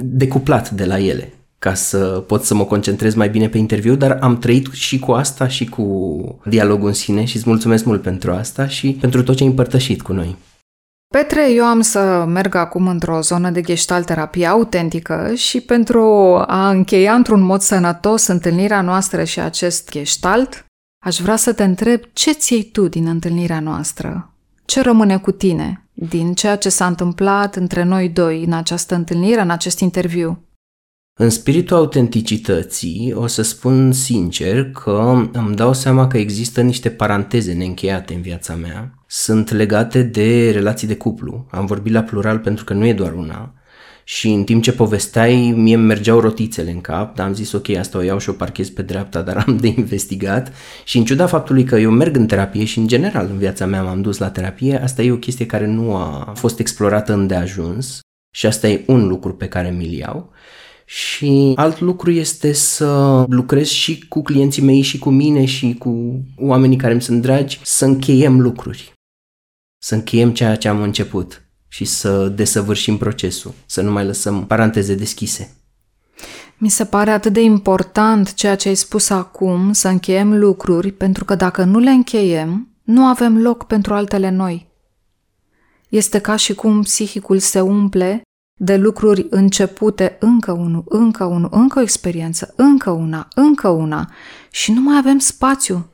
decuplat de la ele ca să pot să mă concentrez mai bine pe interviu, dar am trăit și cu asta și cu dialogul în sine și îți mulțumesc mult pentru asta și pentru tot ce ai împărtășit cu noi. Petre, eu am să merg acum într-o zonă de gestalt terapie autentică și pentru a încheia într-un mod sănătos întâlnirea noastră și acest gestalt, aș vrea să te întreb ce ți tu din întâlnirea noastră? Ce rămâne cu tine din ceea ce s-a întâmplat între noi doi în această întâlnire, în acest interviu? În spiritul autenticității, o să spun sincer că îmi dau seama că există niște paranteze neîncheiate în viața mea. Sunt legate de relații de cuplu. Am vorbit la plural pentru că nu e doar una. Și în timp ce povesteai, mie îmi mergeau rotițele în cap, dar am zis ok, asta o iau și o parchez pe dreapta, dar am de investigat. Și în ciuda faptului că eu merg în terapie și în general în viața mea m-am dus la terapie, asta e o chestie care nu a fost explorată îndeajuns și asta e un lucru pe care mi-l iau. Și alt lucru este să lucrez și cu clienții mei și cu mine și cu oamenii care îmi sunt dragi, să încheiem lucruri. Să încheiem ceea ce am început și să desăvârșim procesul, să nu mai lăsăm paranteze deschise. Mi se pare atât de important ceea ce ai spus acum, să încheiem lucruri, pentru că dacă nu le încheiem, nu avem loc pentru altele noi. Este ca și cum psihicul se umple de lucruri începute, încă unul, încă unul, încă o experiență, încă una, încă una și nu mai avem spațiu.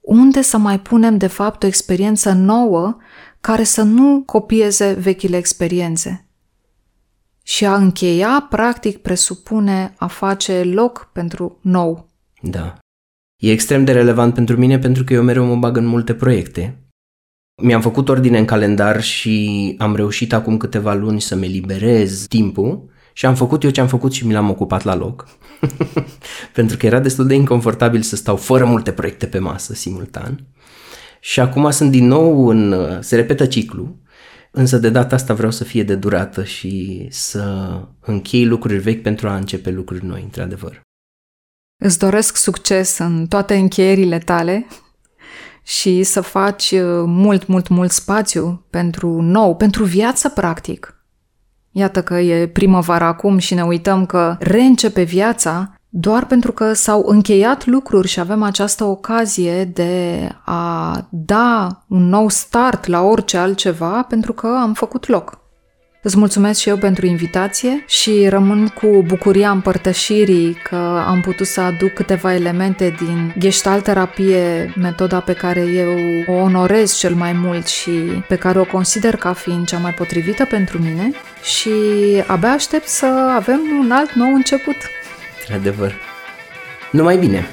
Unde să mai punem de fapt o experiență nouă care să nu copieze vechile experiențe? Și a încheia, practic, presupune a face loc pentru nou. Da. E extrem de relevant pentru mine pentru că eu mereu mă bag în multe proiecte mi-am făcut ordine în calendar și am reușit acum câteva luni să-mi eliberez timpul și am făcut eu ce am făcut și mi l-am ocupat la loc. <laughs> Pentru că era destul de inconfortabil să stau fără multe proiecte pe masă simultan. Și acum sunt din nou în... se repetă ciclu, însă de data asta vreau să fie de durată și să închei lucruri vechi pentru a începe lucruri noi, într-adevăr. Îți doresc succes în toate încheierile tale și să faci uh, mult, mult, mult spațiu pentru nou, pentru viață, practic. Iată că e primăvară acum și ne uităm că reîncepe viața doar pentru că s-au încheiat lucruri și avem această ocazie de a da un nou start la orice altceva pentru că am făcut loc. Îți mulțumesc și eu pentru invitație și rămân cu bucuria împărtășirii că am putut să aduc câteva elemente din gestalt terapie, metoda pe care eu o onorez cel mai mult și pe care o consider ca fiind cea mai potrivită pentru mine și abia aștept să avem un alt nou început. Adevăr. Numai bine!